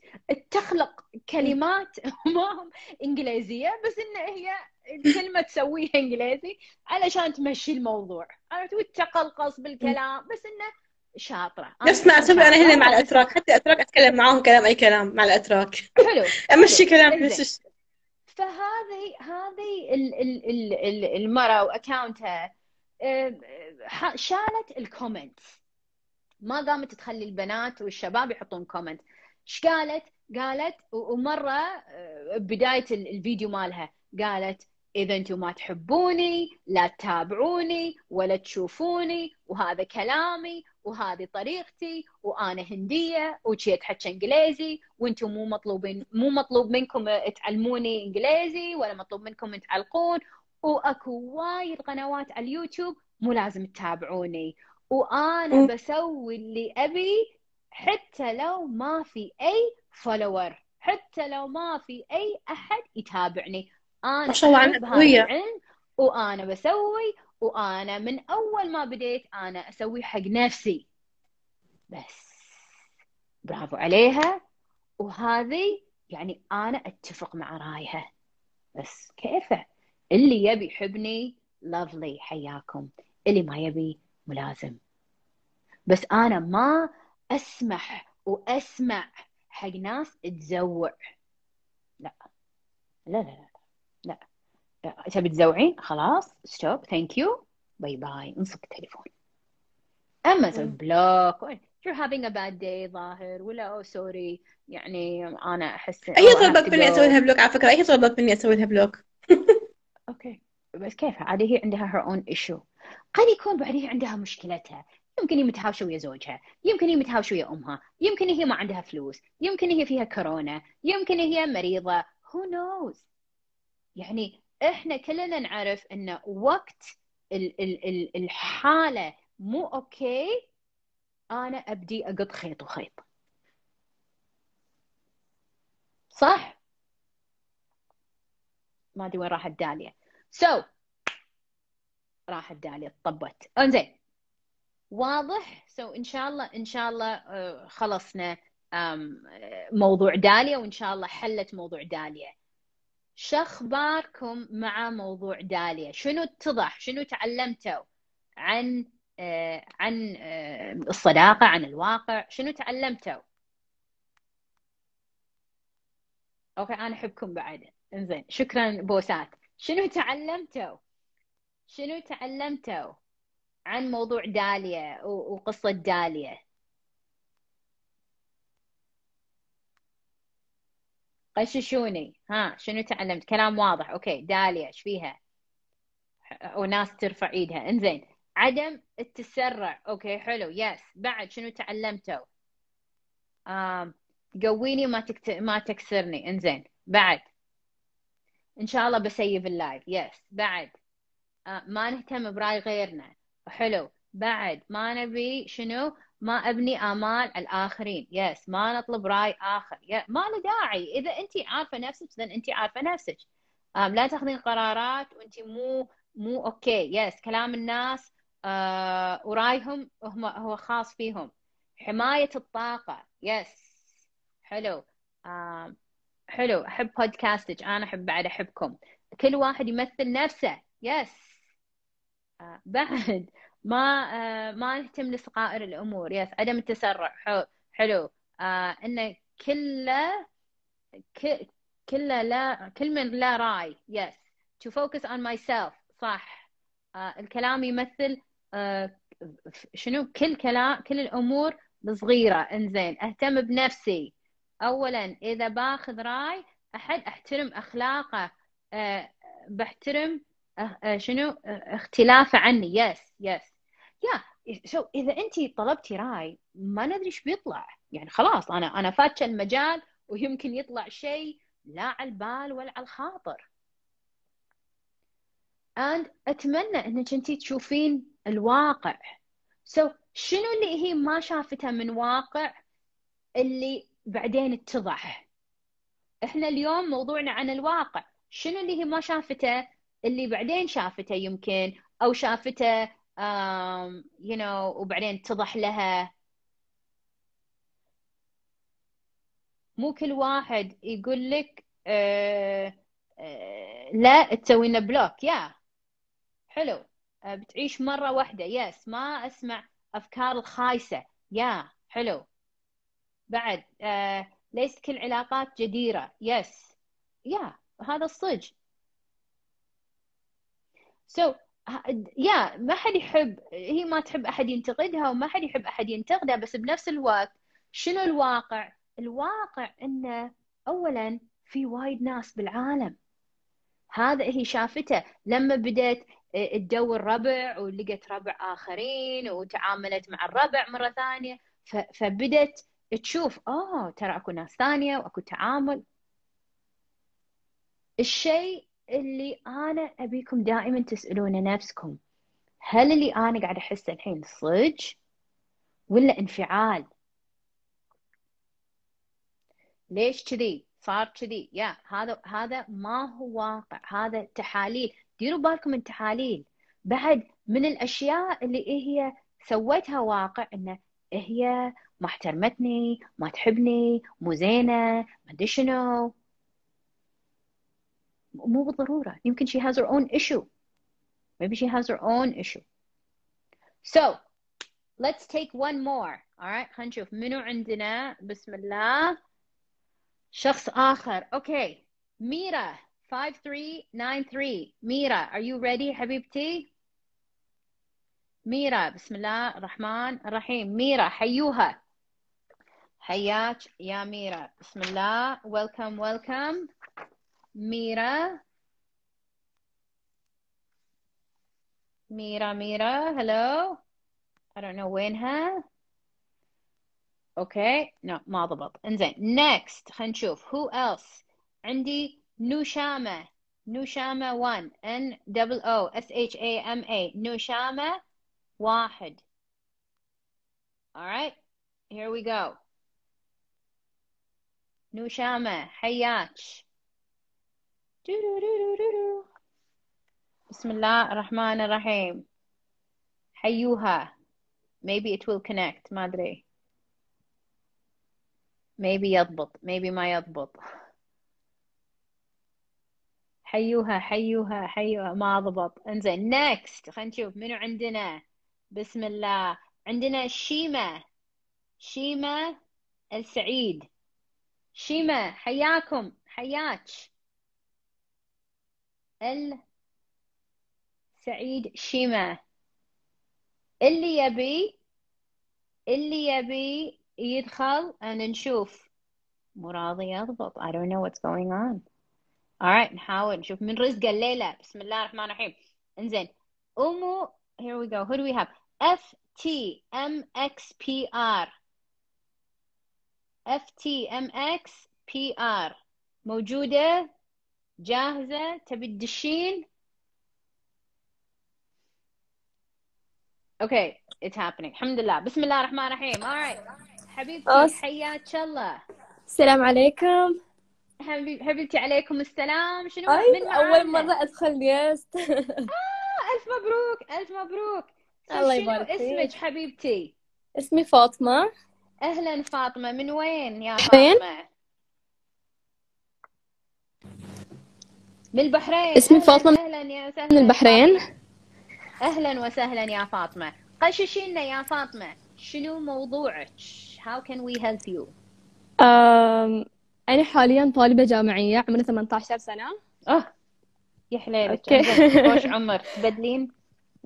تخلق كلمات *laughs* ما هم إنجليزية بس إن هي الكلمة تسويها إنجليزي علشان تمشي الموضوع. عرفت؟ وتقلقص بالكلام بس إنه شاطرة. نفس ما أسوي أنا هنا مع الأتراك. حتى الأتراك أتكلم معاهم كلام أي كلام مع الأتراك. حلو. *laughs* أمشي. كلام. نفس فهذه هذه ال- ال- ال- ال- المرة وأكاونتها شالت ال comment ما قامت تخلي البنات والشباب يحطون comment إيش قالت؟ قالت و- ومرة بداية ال- الفيديو مالها قالت إذا أنتم ما تحبوني لا تتابعوني ولا تشوفوني وهذا كلامي وهذه طريقتي وأنا هندية وشي أتحكي إنجليزي وأنتم مو مطلوبين مو مطلوب منكم تعلموني إنجليزي ولا مطلوب منكم تعلقون. وأكو وايد قنوات على اليوتيوب مو لازم تتابعوني. وأنا مم. بسوي اللي أبي حتى لو ما في أي follower حتى لو ما في أي أحد يتابعني. أنا ما شاء الله. العلم وأنا بسوي وأنا من أول ما بديت أنا أسوي حق نفسي. بس. برافو عليها. وهذه يعني أنا أتفق مع رايها. بس كيفه اللي يبي يحبني lovely حياكم. اللي ما يبي ملازم. بس أنا ما أسمح وأسمع حق ناس تزوع. لا. لا لا لا. تبي تزوعين خلاص. stop. thank you bye bye انصك التليفون. اما تسوي. block you're having a bad day ظاهر. ولا أو sorry يعني أنا أحس oh, طلبت to مني. أسوي لها block على فكرة. هي طلبت مني أسوي لها block okay بس كيف؟ عادي هي عندها her own issue. قد يكون بعد هي عندها مشكلتها. يمكن هي متهاوشة ويا زوجها. يمكن هي متهاوشة ويا أمها. يمكن هي ما عندها فلوس. يمكن هي فيها كورونا. يمكن هي مريضة. Who knows يعني إحنا كلنا نعرف إن وقت ال ال ال الحالة مو okay أنا أبدي أقط خيط وخيط. صح؟ ما أدري وين راحت داليا so, so, راحت داليا طبت. إنزين. واضح؟ so, so, إن شاء الله إن شاء الله آه، خلصنا آه، موضوع داليا وإن شاء الله حلت موضوع داليا شو اخباركم مع موضوع داليا. شنو اتضح؟ شنو تعلمتوا عن آه، عن آه، الصداقة عن الواقع؟ شنو تعلمتوا؟ أوكي أنا أحبكم بعد. إنزين شكرا بوسات. شنو تعلمتوا؟ شنو تعلمتوا عن موضوع داليا وقصة داليا؟ غششوني. ها شنو تعلمت؟ كلام واضح. okay داليا إيش فيها؟ وناس ترفع إيدها. إنزين عدم التسرع. okay حلو. yes بعد شنو تعلمتوا آم تقويني ما تكت... ما تكسرني. إنزين بعد. إن شاء الله ب save ال live. yes بعد. آه ما نهتم برأي غيرنا. حلو. بعد ما نبي شنو؟ ما أبني امال الآخرين. yes ما نطلب رأي آخر. ما له داعي. إذا أنت عارفة نفسك then أنت عارفة نفسك. لا تاخذين قرارات وأنت مو مو okay yes كلام الناس آه ورأيهم هم هو خاص فيهم. حماية الطاقة. yes حلو. آه حلو. أحب podcastك أنا أحب بعد أحبكم. كل واحد يمثل نفسه. yes آه بعد. ما آه ما نهتم لصغائر الأمور. yes عدم التسرع. حلو. آه انه كله كله لا كل من لا راي. yes to focus on myself. صح. آه الكلام يمثل شنو؟ كل كلام كل الأمور الصغيره إنزين. أهتم بنفسي. اولا إذا باخذ راي أحد أحترم أخلاقه. بحترم شنو؟ اختلافه عني. yes yes يا so إذا أنت طلبتي رأي ما ندري إيش بيطلع. يعني خلاص أنا أنا فاتشة المجال ويمكن يطلع شيء لا على البال ولا على الخاطر. And أتمنى إنك أنت تشوفين الواقع. so so, شنو اللي هي ما شافته من واقع؟ اللي بعدين اتضح. إحنا اليوم موضوعنا عن الواقع. شنو اللي هي ما شافته؟ اللي بعدين شافته يمكن أو شافته you know وبعدين اتضح لها. مو كل واحد يقول لك آه آه لا تسوي لنا block يا. حلو. آه بتعيش مرة واحدة yes ما أسمع أفكار الخايسة يا. حلو. بعد ليست كل علاقات جديرة yes يا هذا الصج سو so, يا ما حد يحب هي ما تحب أحد ينتقدها وما حد يحب أحد ينتقدها بس بنفس الوقت شنو الواقع؟ الواقع انه اولا في وايد ناس بالعالم. هذا هي شافته. لما بدأت تدور ربع ولقت ربع آخرين وتعاملت مع الربع مرة ثانية فبدت تشوف آه ترى أكو ناس ثانية وأكو تعامل. الشيء اللي أنا أبيكم دائما تسالون نفسكم. هل اللي أنا قاعد احسه الحين صج ولا انفعال؟ ليش كذي؟ صار كذي. يا هذا هذا ما هو واقع. هذا تحاليل. ديروا بالكم من تحاليل. بعد من الأشياء اللي هي سويتها واقع إنه هي ما احترمتني ما تحبني مو زينة ما أدري شنو. مو بالضرورة. يمكن she has her own issue. Maybe she has her own issue. So let's take one more. Alright خلينا نشوف منو عندنا؟ بسم الله. شخص آخر. أوكي ميرا. 5393 ميرا are you ready حبيبتي? ميرا. بسم الله. الرحمن الرحيم. ميرا حيوها. حياك يا ميرا. بسم الله. Welcome welcome. ميرا ميرا ميرا hello? I don't know وينها okay no ما ضبط انزين next. خلينا نشوف who else? عندي نوشامة نوشامة 1 N double O. S H A M A. نوشامة واحد alright here we go. نوشامة حياك بسم الله الرحمن الرحيم حيوها maybe it will connect. ما أدري maybe يضبط maybe ما يضبط حيوها حيوها حيوها ما ضبط انزين next. خلينا نشوف منو عندنا بسم الله عندنا شيمة شيمة السعيد شيمة حياكم حياك السعيد شيمة اللي يبي اللي يبي يدخل أنا نشوف مو راضي يضبط. I don't know what's going on. Alright نحاول نشوف. من رزق الليلة بسم الله الرحمن الرحيم. إنزين. أمو here we go. Who do we have? F T M X P R. F T M X P R. موجودة جاهزة؟ تبي تدشين؟ okay it's happening الحمد لله بسم الله الرحمن الرحيم. Alright حبيبتي أوس. حياك الله. السلام عليكم. حبيب حبيبتي عليكم السلام. شنو؟ أي من أول معانا؟ مرة أدخل guest *laughs* ألف مبروك ألف مبروك. الله يبارك فيك. اسمك حبيبتي؟ اسمي فاطمة. أهلا فاطمة. من وين يا؟ فاطمة؟ من البحرين. اسمي أهلاً- فاطمة. أهلا يا وسهلا من البحرين. أهلا وسهلا يا فاطمة. قششي لنا يا فاطمة. شنو موضوعك؟ How can we help you? أم... أنا حاليا طالبة جامعية عمري 18 سنة. أه. يا حليلك خوش عمر. تبدلين؟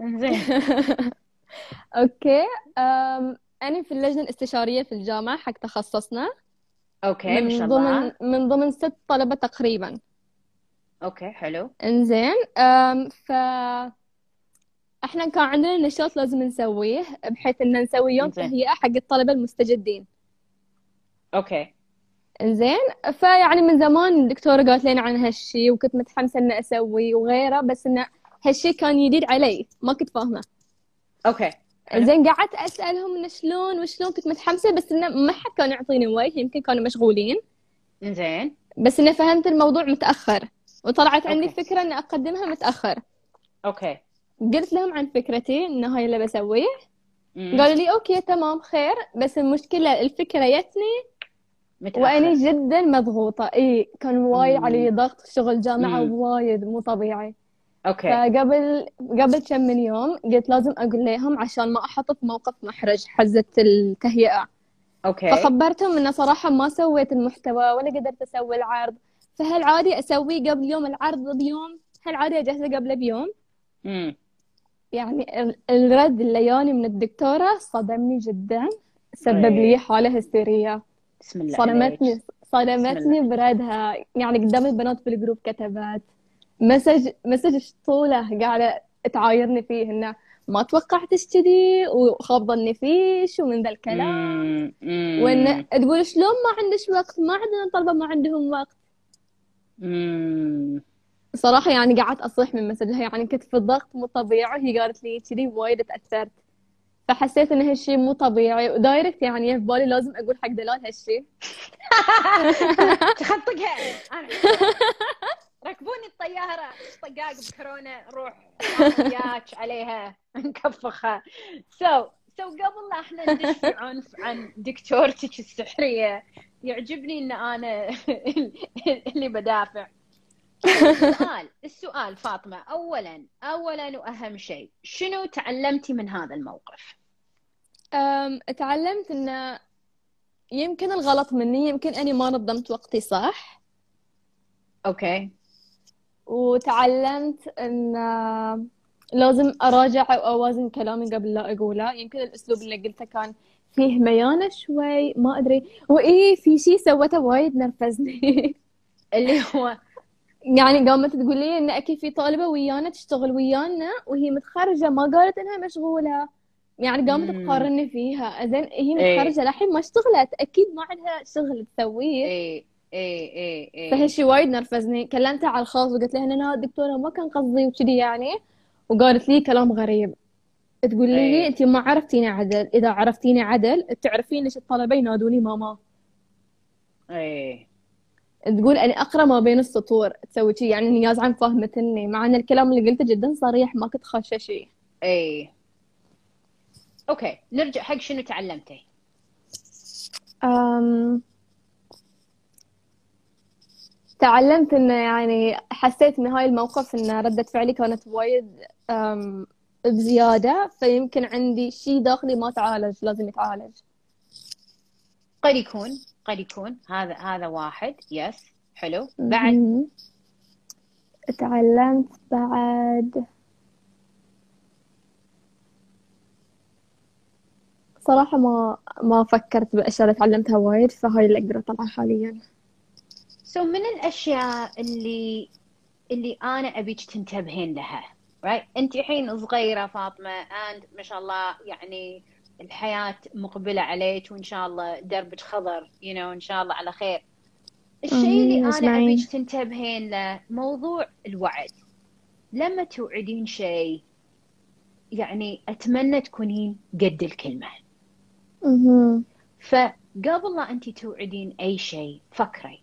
انزين. *laughs* okay. أم... أنا في اللجنة الاستشارية في الجامعة حق تخصصنا. okay ما من ضمن من ضمن ست طلبة تقريبا. okay حلو. إنزين أم... ف إحنا كان عندنا نشاط لازم نسويه بحيث إن نسوي يوم إنزين. تهيئة حق الطلبة المستجدين. okay. إنزين فيعني من زمان الدكتورة قالت لنا عن هالشي وكنت متحمسة إني أسوي وغيره بس انه هالشي كان جديد علي ما كنت فاهمة. okay. إنزين قعدت أسألهم انه شلون وشلون كنت متحمسة بس انه ما حد كان يعطيني وجه يمكن كانوا مشغولين. إنزين. بس انه فهمت الموضوع متأخر. وطلعت عندي okay. فكرة إني أقدمها متأخر. okay. قلت لهم عن فكرتي إنه هاي اللي بسويه. قالوا لي okay تمام خير بس المشكلة الفكرة جتني متأخر. واني جدا مضغوطة. إي كان وايد. علي ضغط شغل جامعة. وايد مو طبيعي. okay. فقبل قبل كم من يوم قلت لازم أقول لهم عشان ما أحط في موقف محرج حزة التهيئة. okay. فخبرتهم إنه صراحة ما سويت المحتوى ولا قدرت أسوي العرض. فهل عادي أسويه قبل يوم العرض بيوم هل عادي اجهزه قبله بيوم مم. يعني ال- الرد اللي جاني من الدكتورة صدمني جدا سبب. لي حالة هستيرية بسم الله صدمتني. صدمتني بردها يعني قدام البنات بال group كتبت message message طوله قاعدة تعايرني فيه إنه ما توقعتش كذي وخاب ظني فيش ومن ذا الكلام. وان تقول شلون ما عندش وقت ما عندنا طلبة ما عندهم وقت مم. صراحة يعني قعدت أصيح من مسجها يعني كنت في ضغط مو طبيعي وهي قالت لي كذي وايد تأثرت. فحسيت إن هالشي مو طبيعي ودايركت يعني في بالي لازم أقول حق دلال هالشي. *laughs* تخطقها أنا *laughs* ركبوني الطيارة. طقاق بكورونا روح وياك عليها. نكفخها. سو سو قبل لا إحنا ندش في عنف عن دكتورتك السحرية يعجبني إن أنا *laughs* اللي بدافع. السؤال السؤال فاطمة اولا اولا وأهم شيء شنو تعلمتي من هذا الموقف؟ تعلمت إن يمكن الغلط مني يمكن أني ما نظمت وقتي صح. أوكي. وتعلمت إن لازم أراجع أو أوازن كلامي قبل لا أقوله. يمكن الأسلوب اللي قلته كان فيه ميانة شوي ما أدري. وإيه في شي سوته وايد نرفزني. *laughs* اللي هو؟ يعني قامت تقول لي إن أكيد في طالبة ويانا تشتغل ويانا وهي متخرجة ما قالت إنها مشغولة. يعني قامت. تقارني فيها. زين هي إيه. متخرجة للحين ما اشتغلت. أكيد ما عندها شغل تسويه. إيه إيه إيه إيه. فهالشي وايد نرفزني. كلمتها على الخاص وقلت لها ان أنا دكتورة ما كان قصدي وكذي يعني. وقالت لي كلام غريب. تقول لي إيه. أنت ما عرفتيني عدل. إذا عرفتيني عدل تعرفين ليش الطلبه ينادوني ماما. إيه. تقول أنا أقرأ ما بين السطور تسوي شي يعني نياز عن فهمتني مع أن الكلام اللي قلته جدا صريح ما كنت خاشة شي. إيه. okay نرجع حق شنو تعلمتي؟ أم... تعلمت إنه يعني حسيت إن هاي الموقف إن ردة فعلي كانت وايد أم... بزيادة فيمكن عندي شي داخلي ما تعالج لازم يتعالج. قد يكون قد يكون. هذا هذا واحد. يس حلو. بعد. تعلمت بعد. صراحة ما ما فكرت بالأشياء اللي تعلمتها وايد فهاي اللي أقدر أطلعها حاليا. so من الأشياء اللي اللي أنا أبيك تنتبهين لها؟ right انت الحين صغيرة فاطمة and ما شاء الله يعني الحياة مقبلة عليك وإن شاء الله دربك خضر you know, إن شاء الله على خير. الشيء اللي آمين أنا أبيك تنتبهين له موضوع الوعد. لما توعدين شيء يعني أتمنى تكونين قد الكلمة. مهم. فقبل لا انت توعدين أي شيء فكري.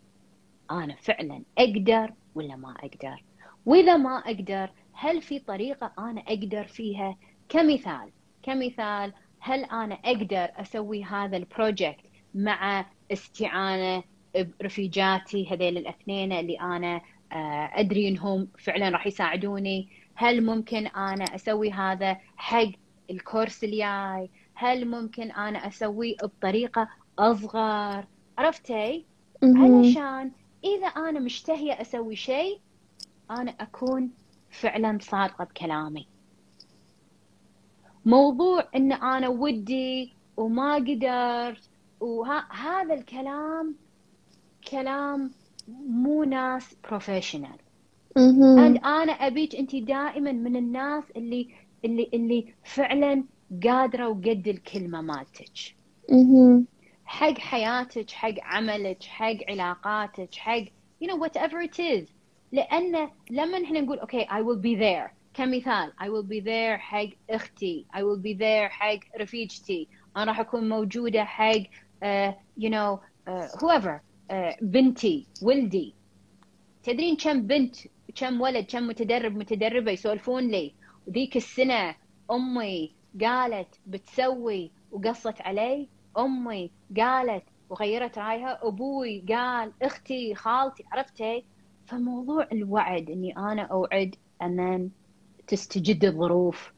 أنا فعلا أقدر ولا ما أقدر؟ وإذا ما أقدر هل في طريقة أنا أقدر فيها؟ كمثال كمثال هل أنا أقدر أسوي هذا ال project مع استعانة برفيجاتي هذيل الاثنين اللي أنا آه، أدري إنهم فعلا راح يساعدوني؟ هل ممكن أنا أسوي هذا حق الكورس الجاي؟ هل ممكن أنا اسويه بطريقة أصغر؟ عرفتي. علشان إذا أنا مشتهية أسوي شيء أنا أكون فعلا صادقة بكلامي. موضوع إن أنا ودي وما قدرت وهذا الكلام كلام مو ناس professional أنا أبيك أنت دائما من الناس اللي اللي اللي فعلا قادرة وقد الكلمة مالتك. حق حياتك حق عملك حق علاقاتك حق you know whatever it is. لأن لما إحنا نقول okay I will be there. كمثال I will be there حق أختي. I will be there حق رفيجتي. أنا راح اكون موجودة حق uh, you know uh, whoever uh, بنتي ولدي. تدرين كم بنت كم ولد كم متدرب متدربة يسولفون لي. وذيك السنة أمي قالت بتسوي وقصت علي. أمي قالت وغيرت رايها أبوي قال أختي خالتي عرفتي؟ فموضوع الوعد إني أنا أوعد أمام تستجد الظروف.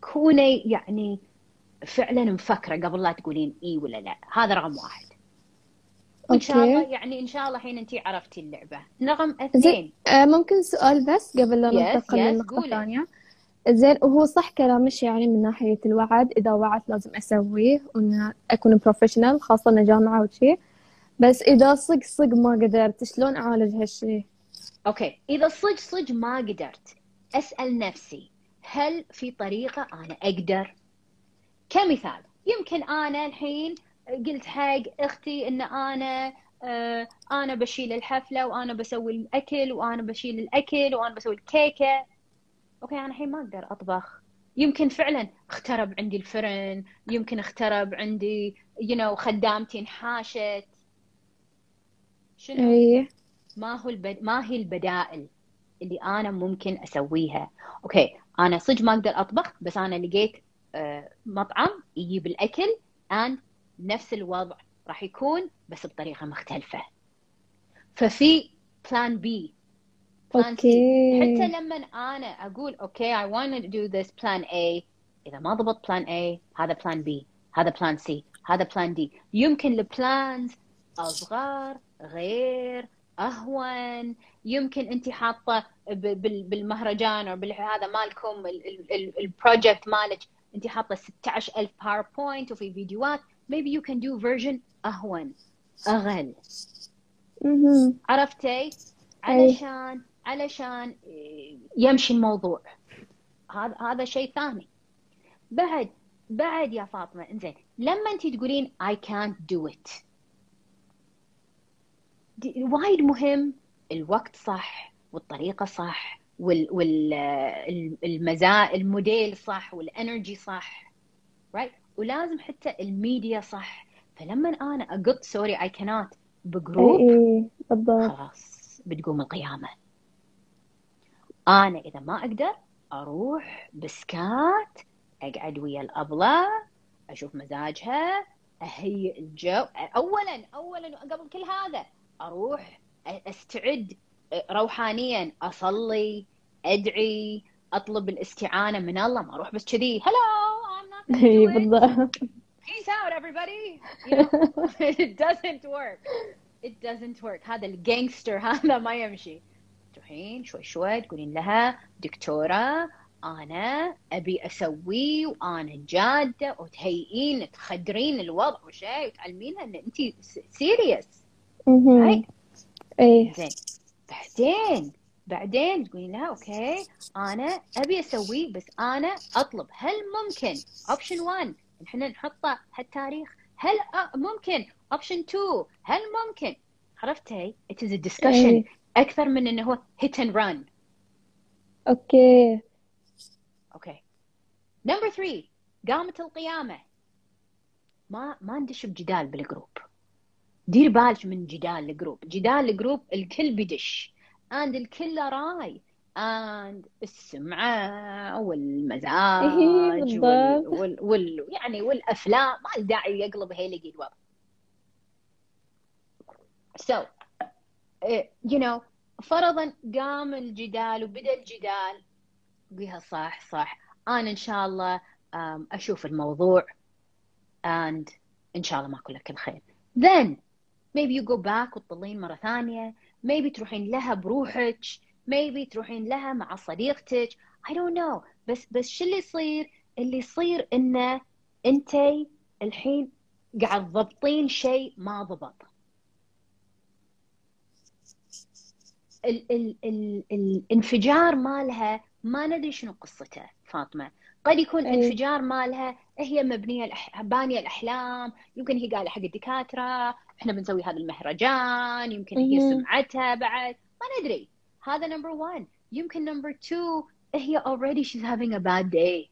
كوني يعني فعلا مفكرة قبل لا تقولين إي ولا لا. هذا رقم واحد. وإن شاء. الله يعني إن شاء الله الحين أنت عرفتي اللعبة. رقم اثنين. آه، ممكن سؤال بس قبل لا ننتقل قولي. الثانية زين وهو صح كلامش يعني من ناحية الوعد إذا وعدت لازم أسويه وإن أكون professional خاصة إن جامعة وشي. بس إذا صدق صدق ما قدرت شلون أعالج هالشي؟ okay. إذا صج صج ما قدرت أسأل نفسي هل في طريقة أنا أقدر؟ كمثال يمكن أنا الحين قلت حق أختي إن أنا آه أنا بشيل الحفلة وأنا بسوي الأكل وأنا بشيل الأكل وأنا بسوي الكيكة. okay أنا الحين ما أقدر أطبخ. يمكن فعلا اخترب عندي الفرن يمكن اخترب عندي you know خدامتي انحاشت. شنو إيه. ما هو البد... ما هي البدائل اللي أنا ممكن أسويها؟ okay أنا صدق ما أقدر أطبخ بس أنا لقيت آه، مطعم يجيب الأكل and نفس الوضع راح يكون بس بطريقة مختلفة. ففي plan B plan C okay. حتى لما أنا أقول okay I want to do this plan A. إذا ما ضبط plan A هذا plan B هذا plan C هذا plan D. يمكن ال plans أصغر غير أهون. يمكن انت حاطة بالمهرجان أو هذا مالكم ال project مالك. انت حاطة 16000 PowerPoint وفي فيديوهات. Maybe you can do version أهون اغل. عرفتي؟ علشان علشان يمشي الموضوع. هذا هذا شيء ثاني. بعد بعد يا فاطمة إنزين لما انت تقولين I can't do it. وايد مهم الوقت صح والطريقة صح وال وال ال- المزا ال mood صح وال energy صح right ولازم حتى الميديا صح. فلما أنا اقط sorry cannot إيه ب group إيه بالضبط. خلاص بتقوم القيامة. أنا إذا ما أقدر أروح بسكات أقعد ويا الأبلة أشوف مزاجها أهيئ الجو. أولا أولا قبل كل هذا. أروح أستعد روحانيا أصلي أدعي أطلب الاستعانة من الله. ما أروح بس كذي. *laughs* Do it. بالضبط. Peace out everybody. You know? *laughs* It doesn't work. It doesn't work. هذا ال gangster هذا ما يمشي. تروحين شوي شوي تقولين لها دكتورة أنا أبي أسوي وأنا جادة. وتهيئين تخدرين الوضع وشيء وتعلمينها إن أنت serious. هاي إيه زين بعدين بعدين تقولين لها okay أنا أبي أسوي بس أنا أطلب. هل ممكن? option 1 إحنا نحطه هالتاريخ. هل أ- ممكن. option 2 هل ممكن؟ عرفتي؟ It is a discussion. إيه. أكثر من إنه هو hit and run. okay. okay number 3 قامت القيامة. ما ما ندش بجدال بال group دير بالك من جدال ال group. جدال ال group الكل بدش and الكل راي. and السمعة والمزاج إيه، وال, وال, وال يعني والأفلام. ما له داعي يقلب هيلقي الوضع so uh, you know فرضا قام الجدال وبدأ الجدال. قولها صح صح. أنا إن شاء الله أشوف الموضوع. And إن شاء الله ماكو لك الخير. Then maybe you go back وتطلين مرة ثانية. Maybe تروحين لها بروحك. Maybe تروحين لها مع صديقتك. I don't know. بس بس شو اللي يصير؟ اللي يصير إنه انتي الحين قاعد تضبطين شيء ما ضبط. ال ال ال الانفجار مالها ما ندري شنو قصته فاطمة. قد يكون أي. انفجار مالها هي مبنية الأح... بانية الأحلام يمكن هي قايلة حق الدكاترة إحنا بنسوي هذا المهرجان يمكن هي مهم. سمعتها بعد ما ندري. هذا number 1 يمكن number 2 هي already she's having a bad day. إي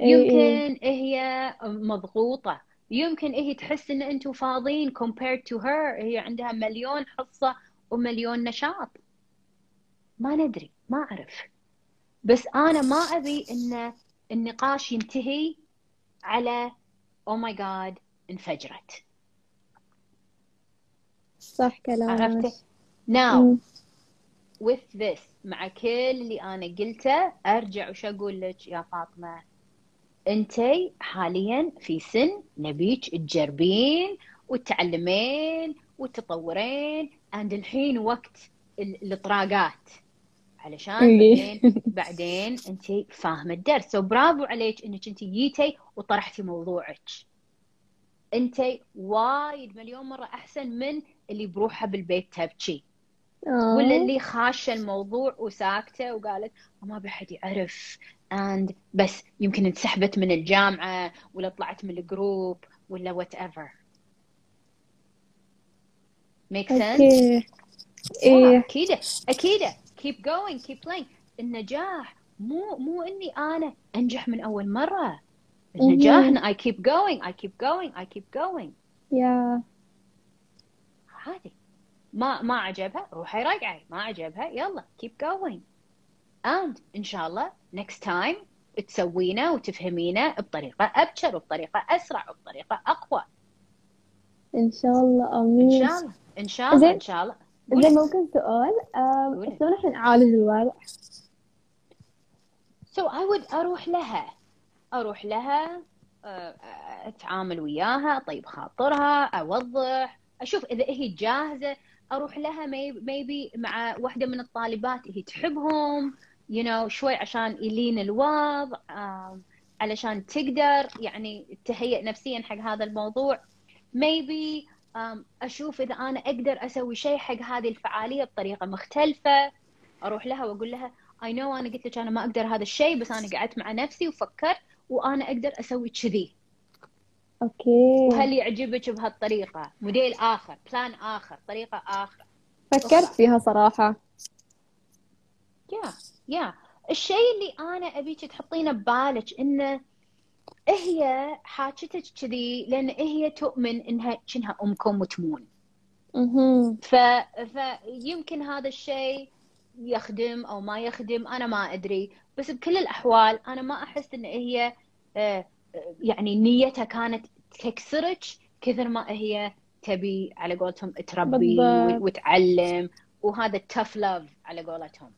إي. يمكن هي مضغوطة. يمكن هي تحس إن أنتم فاضيين compared to her. هي عندها مليون حصة ومليون نشاط. ما ندري ما أعرف. بس أنا ما أبي إن النقاش ينتهي على أو ماي جاد انفجرت. صح كلامك. عرفتي now مم. with this مع كل اللي أنا قلته أرجع وش أقول لك يا فاطمة؟ انتي حاليا في سن نبيك تجربين وتتعلمين وتطورين عند الحين وقت ال- الطراقات. علشان إيه. بعدين *laughs* بعدين انتي فاهمة الدرس. so برافو عليك انك انتي جيتي وطرحتي موضوعك. انتي وايد مليون مرة أحسن من اللي بروحها بالبيت تبكي. آه. ولا اللي خاشه الموضوع وساكتة وقالت ما بحد يعرف. And بس يمكن انسحبت من الجامعة ولا طلعت من الجروب ولا whatever make sense okay. والله إيه. أكيد. أكيد. Keep going keep playing. النجاح مو مو إني أنا أنجح من أول مرة. النجاح مهم. إن I keep going I keep going I keep going. yeah عادي ما ما عجبها روحي راجعي. ما عجبها يلا keep going. And إن شاء الله next time تسوينه وتفهمينه بطريقة أبشر وبطريقة أسرع وبطريقة أقوى. إن شاء الله إن آمين. شاء الله إن شاء الله. إن شاء الله. زين ممكن سؤال. شلون إحنا نعالج الوضع so I would أروح لها. أروح لها آه، أتعامل وياها اطيب خاطرها أوضح أشوف إذا هي جاهزة أروح لها maybe مع واحدة من الطالبات هي تحبهم you know شوي عشان يلين الوضع علشان تقدر يعني تهيئ نفسيا حق هذا الموضوع. Maybe أشوف إذا أنا أقدر أسوي شيء حق هذه الفعالية بطريقة مختلفة أروح لها وأقول لها اي نو أنا قلت لك أنا ما أقدر هذا الشيء بس أنا قعدت مع نفسي وفكرت وأنا أقدر أسوي كذي. okay. وهل يعجبك بهالطريقة؟ موديل آخر plan آخر طريقة أخرى فكرت فيها صراحة. yeah yeah الشيء اللي أنا أبيك تحطينه ببالك إنه هي حاجتك كذي لأن هي تؤمن إنها كأنها أمكم وتمون. أها ف... فيمكن هذا الشيء يخدم أو ما يخدم أنا ما أدري. بس بكل الأحوال أنا ما أحس إن هي آه، يعني نيتها كانت تكسرك كثر ما هي تبي على قولتهم تربي بالضبط. وتعلم وهذا ال tough love على قولتهم.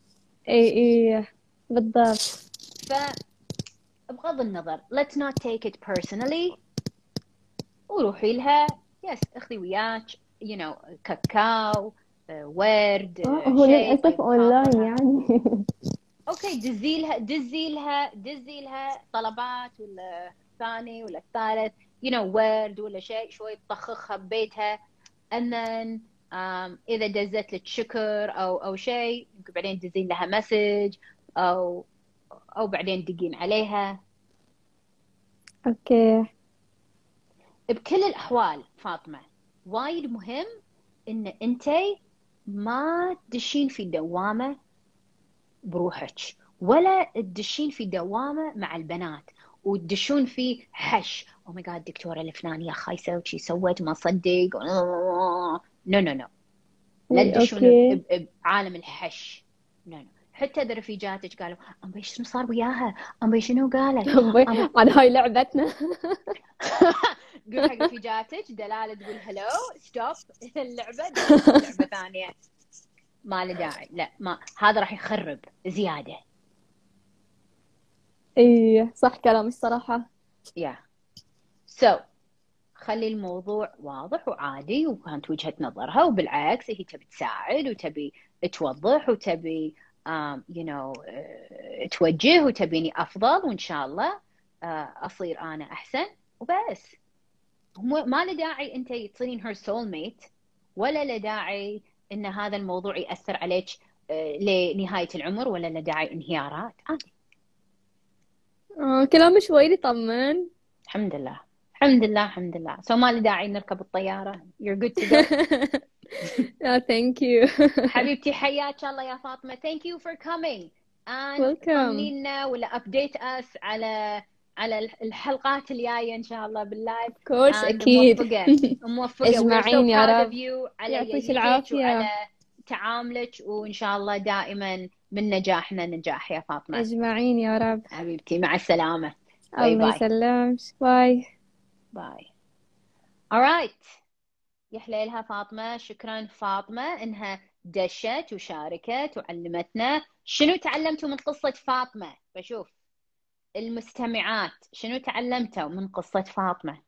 اي اي بالضبط. ف بغض النظر. Let's not take it personally. وروحي لها. yes اخذي وياك. You know كاكاو ورد آه، هو طيب وليني خاطرها. يعني okay دزي لها دزي لها دزي لها طلبات ولا الثاني ولا الثالث you know ورد ولا شيء شوي تطخخها ببيتها. And then um, إذا دزت لك شكر أو أو شيء يمكن بعدين تدزين لها message أو أو بعدين تدقين عليها. okay. بكل الأحوال فاطمة وايد مهم إن انتي ما تدشين في دوامة بروحك ولا تدشين في دوامة مع البنات وتدشون فيه حش. oh my God الدكتوره الفلانية خايسة وشي سوت ما صدق. no no no لا تدشون بعالم الحش. no no حتى اذا رفيجاتك قالوا ام شنو صار وياها؟ ام شنو قالت؟ *laughs* عن هاي لعبتنا. *laughs* قول حق رفيجاتك دلالة تقول hello stop *laughs* اللعبة لعبة ثانية. ما له داعي لا ما هذا راح يخرب زيادة. إيه صح كلامك الصراحة. يا. سو so, خلي الموضوع واضح وعادي وكانت وجهة نظرها وبالعكس هي تبي تساعد وتبي توضح وتبي you know uh, توجه وتبيني أفضل وإن شاء الله uh, أصير أنا أحسن وبس. ما له داعي أنت تصيرين her soulmate ولا له داعي أن هذا الموضوع يأثر عليك uh, لنهاية العمر ولا له داعي انهيارات. عادي آه كلامك وايد يطمن. الحمد لله. الحمد لله الحمد لله. so ما لي داعي نركب الطيارة. You're good to go. Yeah, *laughs* thank you. *laughs* حبيبتي حياك الله يا فاطمة. Thank you for coming. And welcome. لنا ولا update us على على الحلقات الجاية إن شاء الله بال live course أكيد. موفقة موفقة. *laughs* أجمعين يا رب. يعطيك العافية. وعلى تعاملك. وإن شاء الله دائما من نجاحنا نجاح يا فاطمة. أجمعين يا رب. حبيبتي مع السلامة. الله يسلمك. باي باي. Alright يا حليلها فاطمة. شكرا فاطمة إنها دشت وشاركت وعلمتنا. شنو تعلمتوا من قصة فاطمة؟ بشوف. المستمعات شنو تعلمتوا من قصة فاطمة؟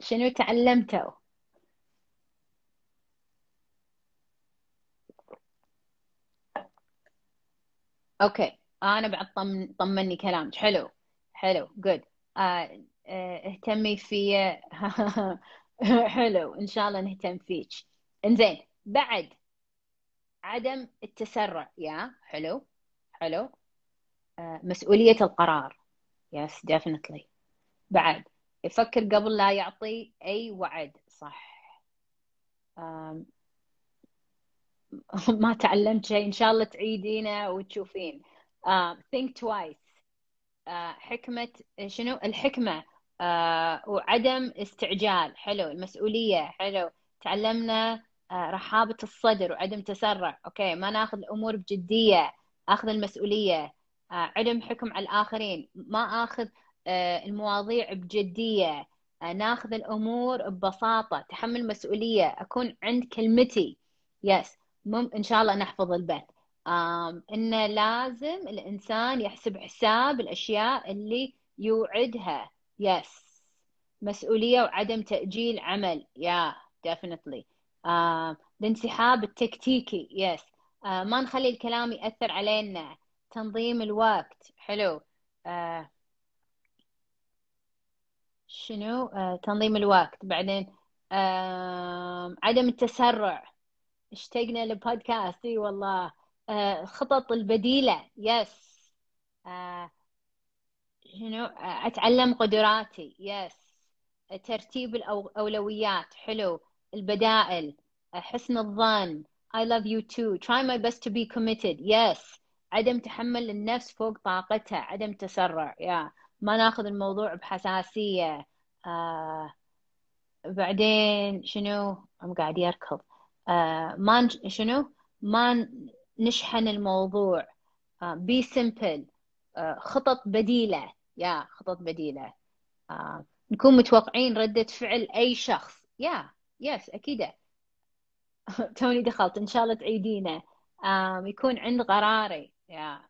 شنو تعلمتوا؟ okay أنا بعد طم... طمني كلامك. حلو. حلو جود آه آه اهتمي في *laughs* حلو إن شاء الله نهتم فيك. إنزين بعد عدم التسرع يا حلو حلو. آه مسؤولية القرار. يس definitely. بعد يفكر قبل لا يعطي أي وعد صح. *laughs* ما تعلمت شيء إن شاء الله تعيدينه وتشوفين. think twice. حكمة شنو؟ الحكمة. uh, وعدم استعجال. حلو. المسؤولية. حلو. تعلمنا uh, رحابة الصدر وعدم تسرع. okay. ما ناخذ الأمور بجدية. أخذ المسؤولية. uh, عدم حكم على الآخرين. ما uh, المواضيع بجدية. uh, ناخذ الأمور ببساطة. تحمل مسؤولية. أكون عند كلمتي. yes yes. مم إن شاء الله نحفظ البث. إنه لازم الإنسان يحسب حساب الأشياء اللي يوعدها. yes مسؤولية وعدم تأجيل عمل. yeah um الانسحاب التكتيكي. yes آه ما نخلي الكلام يأثر علينا. تنظيم الوقت. حلو. آه شنو؟ آه تنظيم الوقت. بعدين عدم التسرع. اشتقنا لبودكاست. إي والله. آه خطط البديلة yes آه شنو آه أتعلم قدراتي يس ترتيب الاولويات حلو. البدائل حسن الظن I love you too. Try my best to be committed yes. عدم تحمل النفس فوق طاقتها عدم تسرع يا ما ناخذ الموضوع بحساسية. آه بعدين شنو؟ قاعد يركض آه ما شنو؟ ما نشحن الموضوع آه بي سمبل آه خطط بديلة يا خطط بديلة آه نكون متوقعين ردة فعل أي شخص يا يس أكيد *laughs* توني دخلت إن شاء الله تعيدينه. آه يكون عند قراري يا.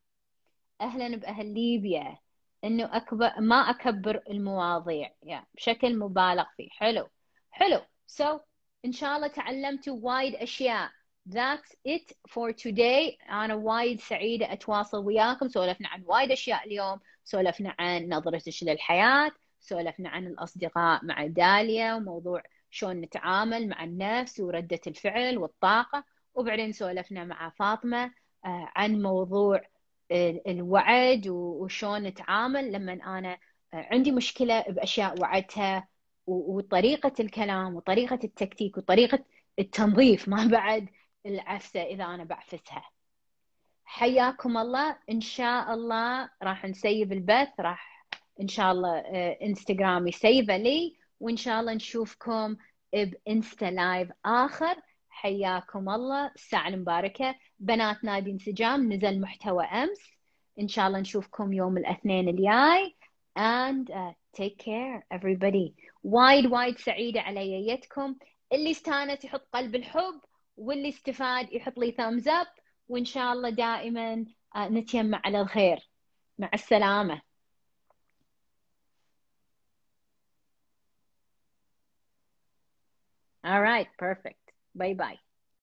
أهلا بأهل ليبيا إنه أكبر ما أكبر المواضيع يا. بشكل مبالغ فيه. حلو. حلو. So إن شاء الله تعلمتوا وايد أشياء. That's it for today. أنا وايد سعيدة أتواصل وياكم. سولفنا عن وايد أشياء اليوم. سولفنا عن نظرتك للحياة سولفنا عن الأصدقاء مع داليا. وموضوع شلون نتعامل مع النفس وردة الفعل والطاقة. وبعدين سولفنا مع فاطمة عن موضوع الوعد وشلون نتعامل. لما أنا عندي مشكلة بأشياء وعدتها وطريقة الكلام وطريقة التكتيك وطريقة التنظيف. *laughs* ما بعد العفسة إذا أنا بعفسها. حياكم الله. إن شاء الله راح نسيب البث راح إن شاء الله إنستغرام يسيبه لي وإن شاء الله نشوفكم بإنستا لايف آخر. حياكم الله. الساعة المباركة. بنات نادي انسجام. نزل محتوى أمس. إن شاء الله نشوفكم يوم الاثنين الجاي. And uh, take care everybody. وايد وايد سعيدة على يدكم. اللي استانت يحط قلب الحب. واللي استفاد يحط لي thumbs up وإن شاء الله دائما نتيمع على الخير مع السلامة All right, perfect. Bye bye.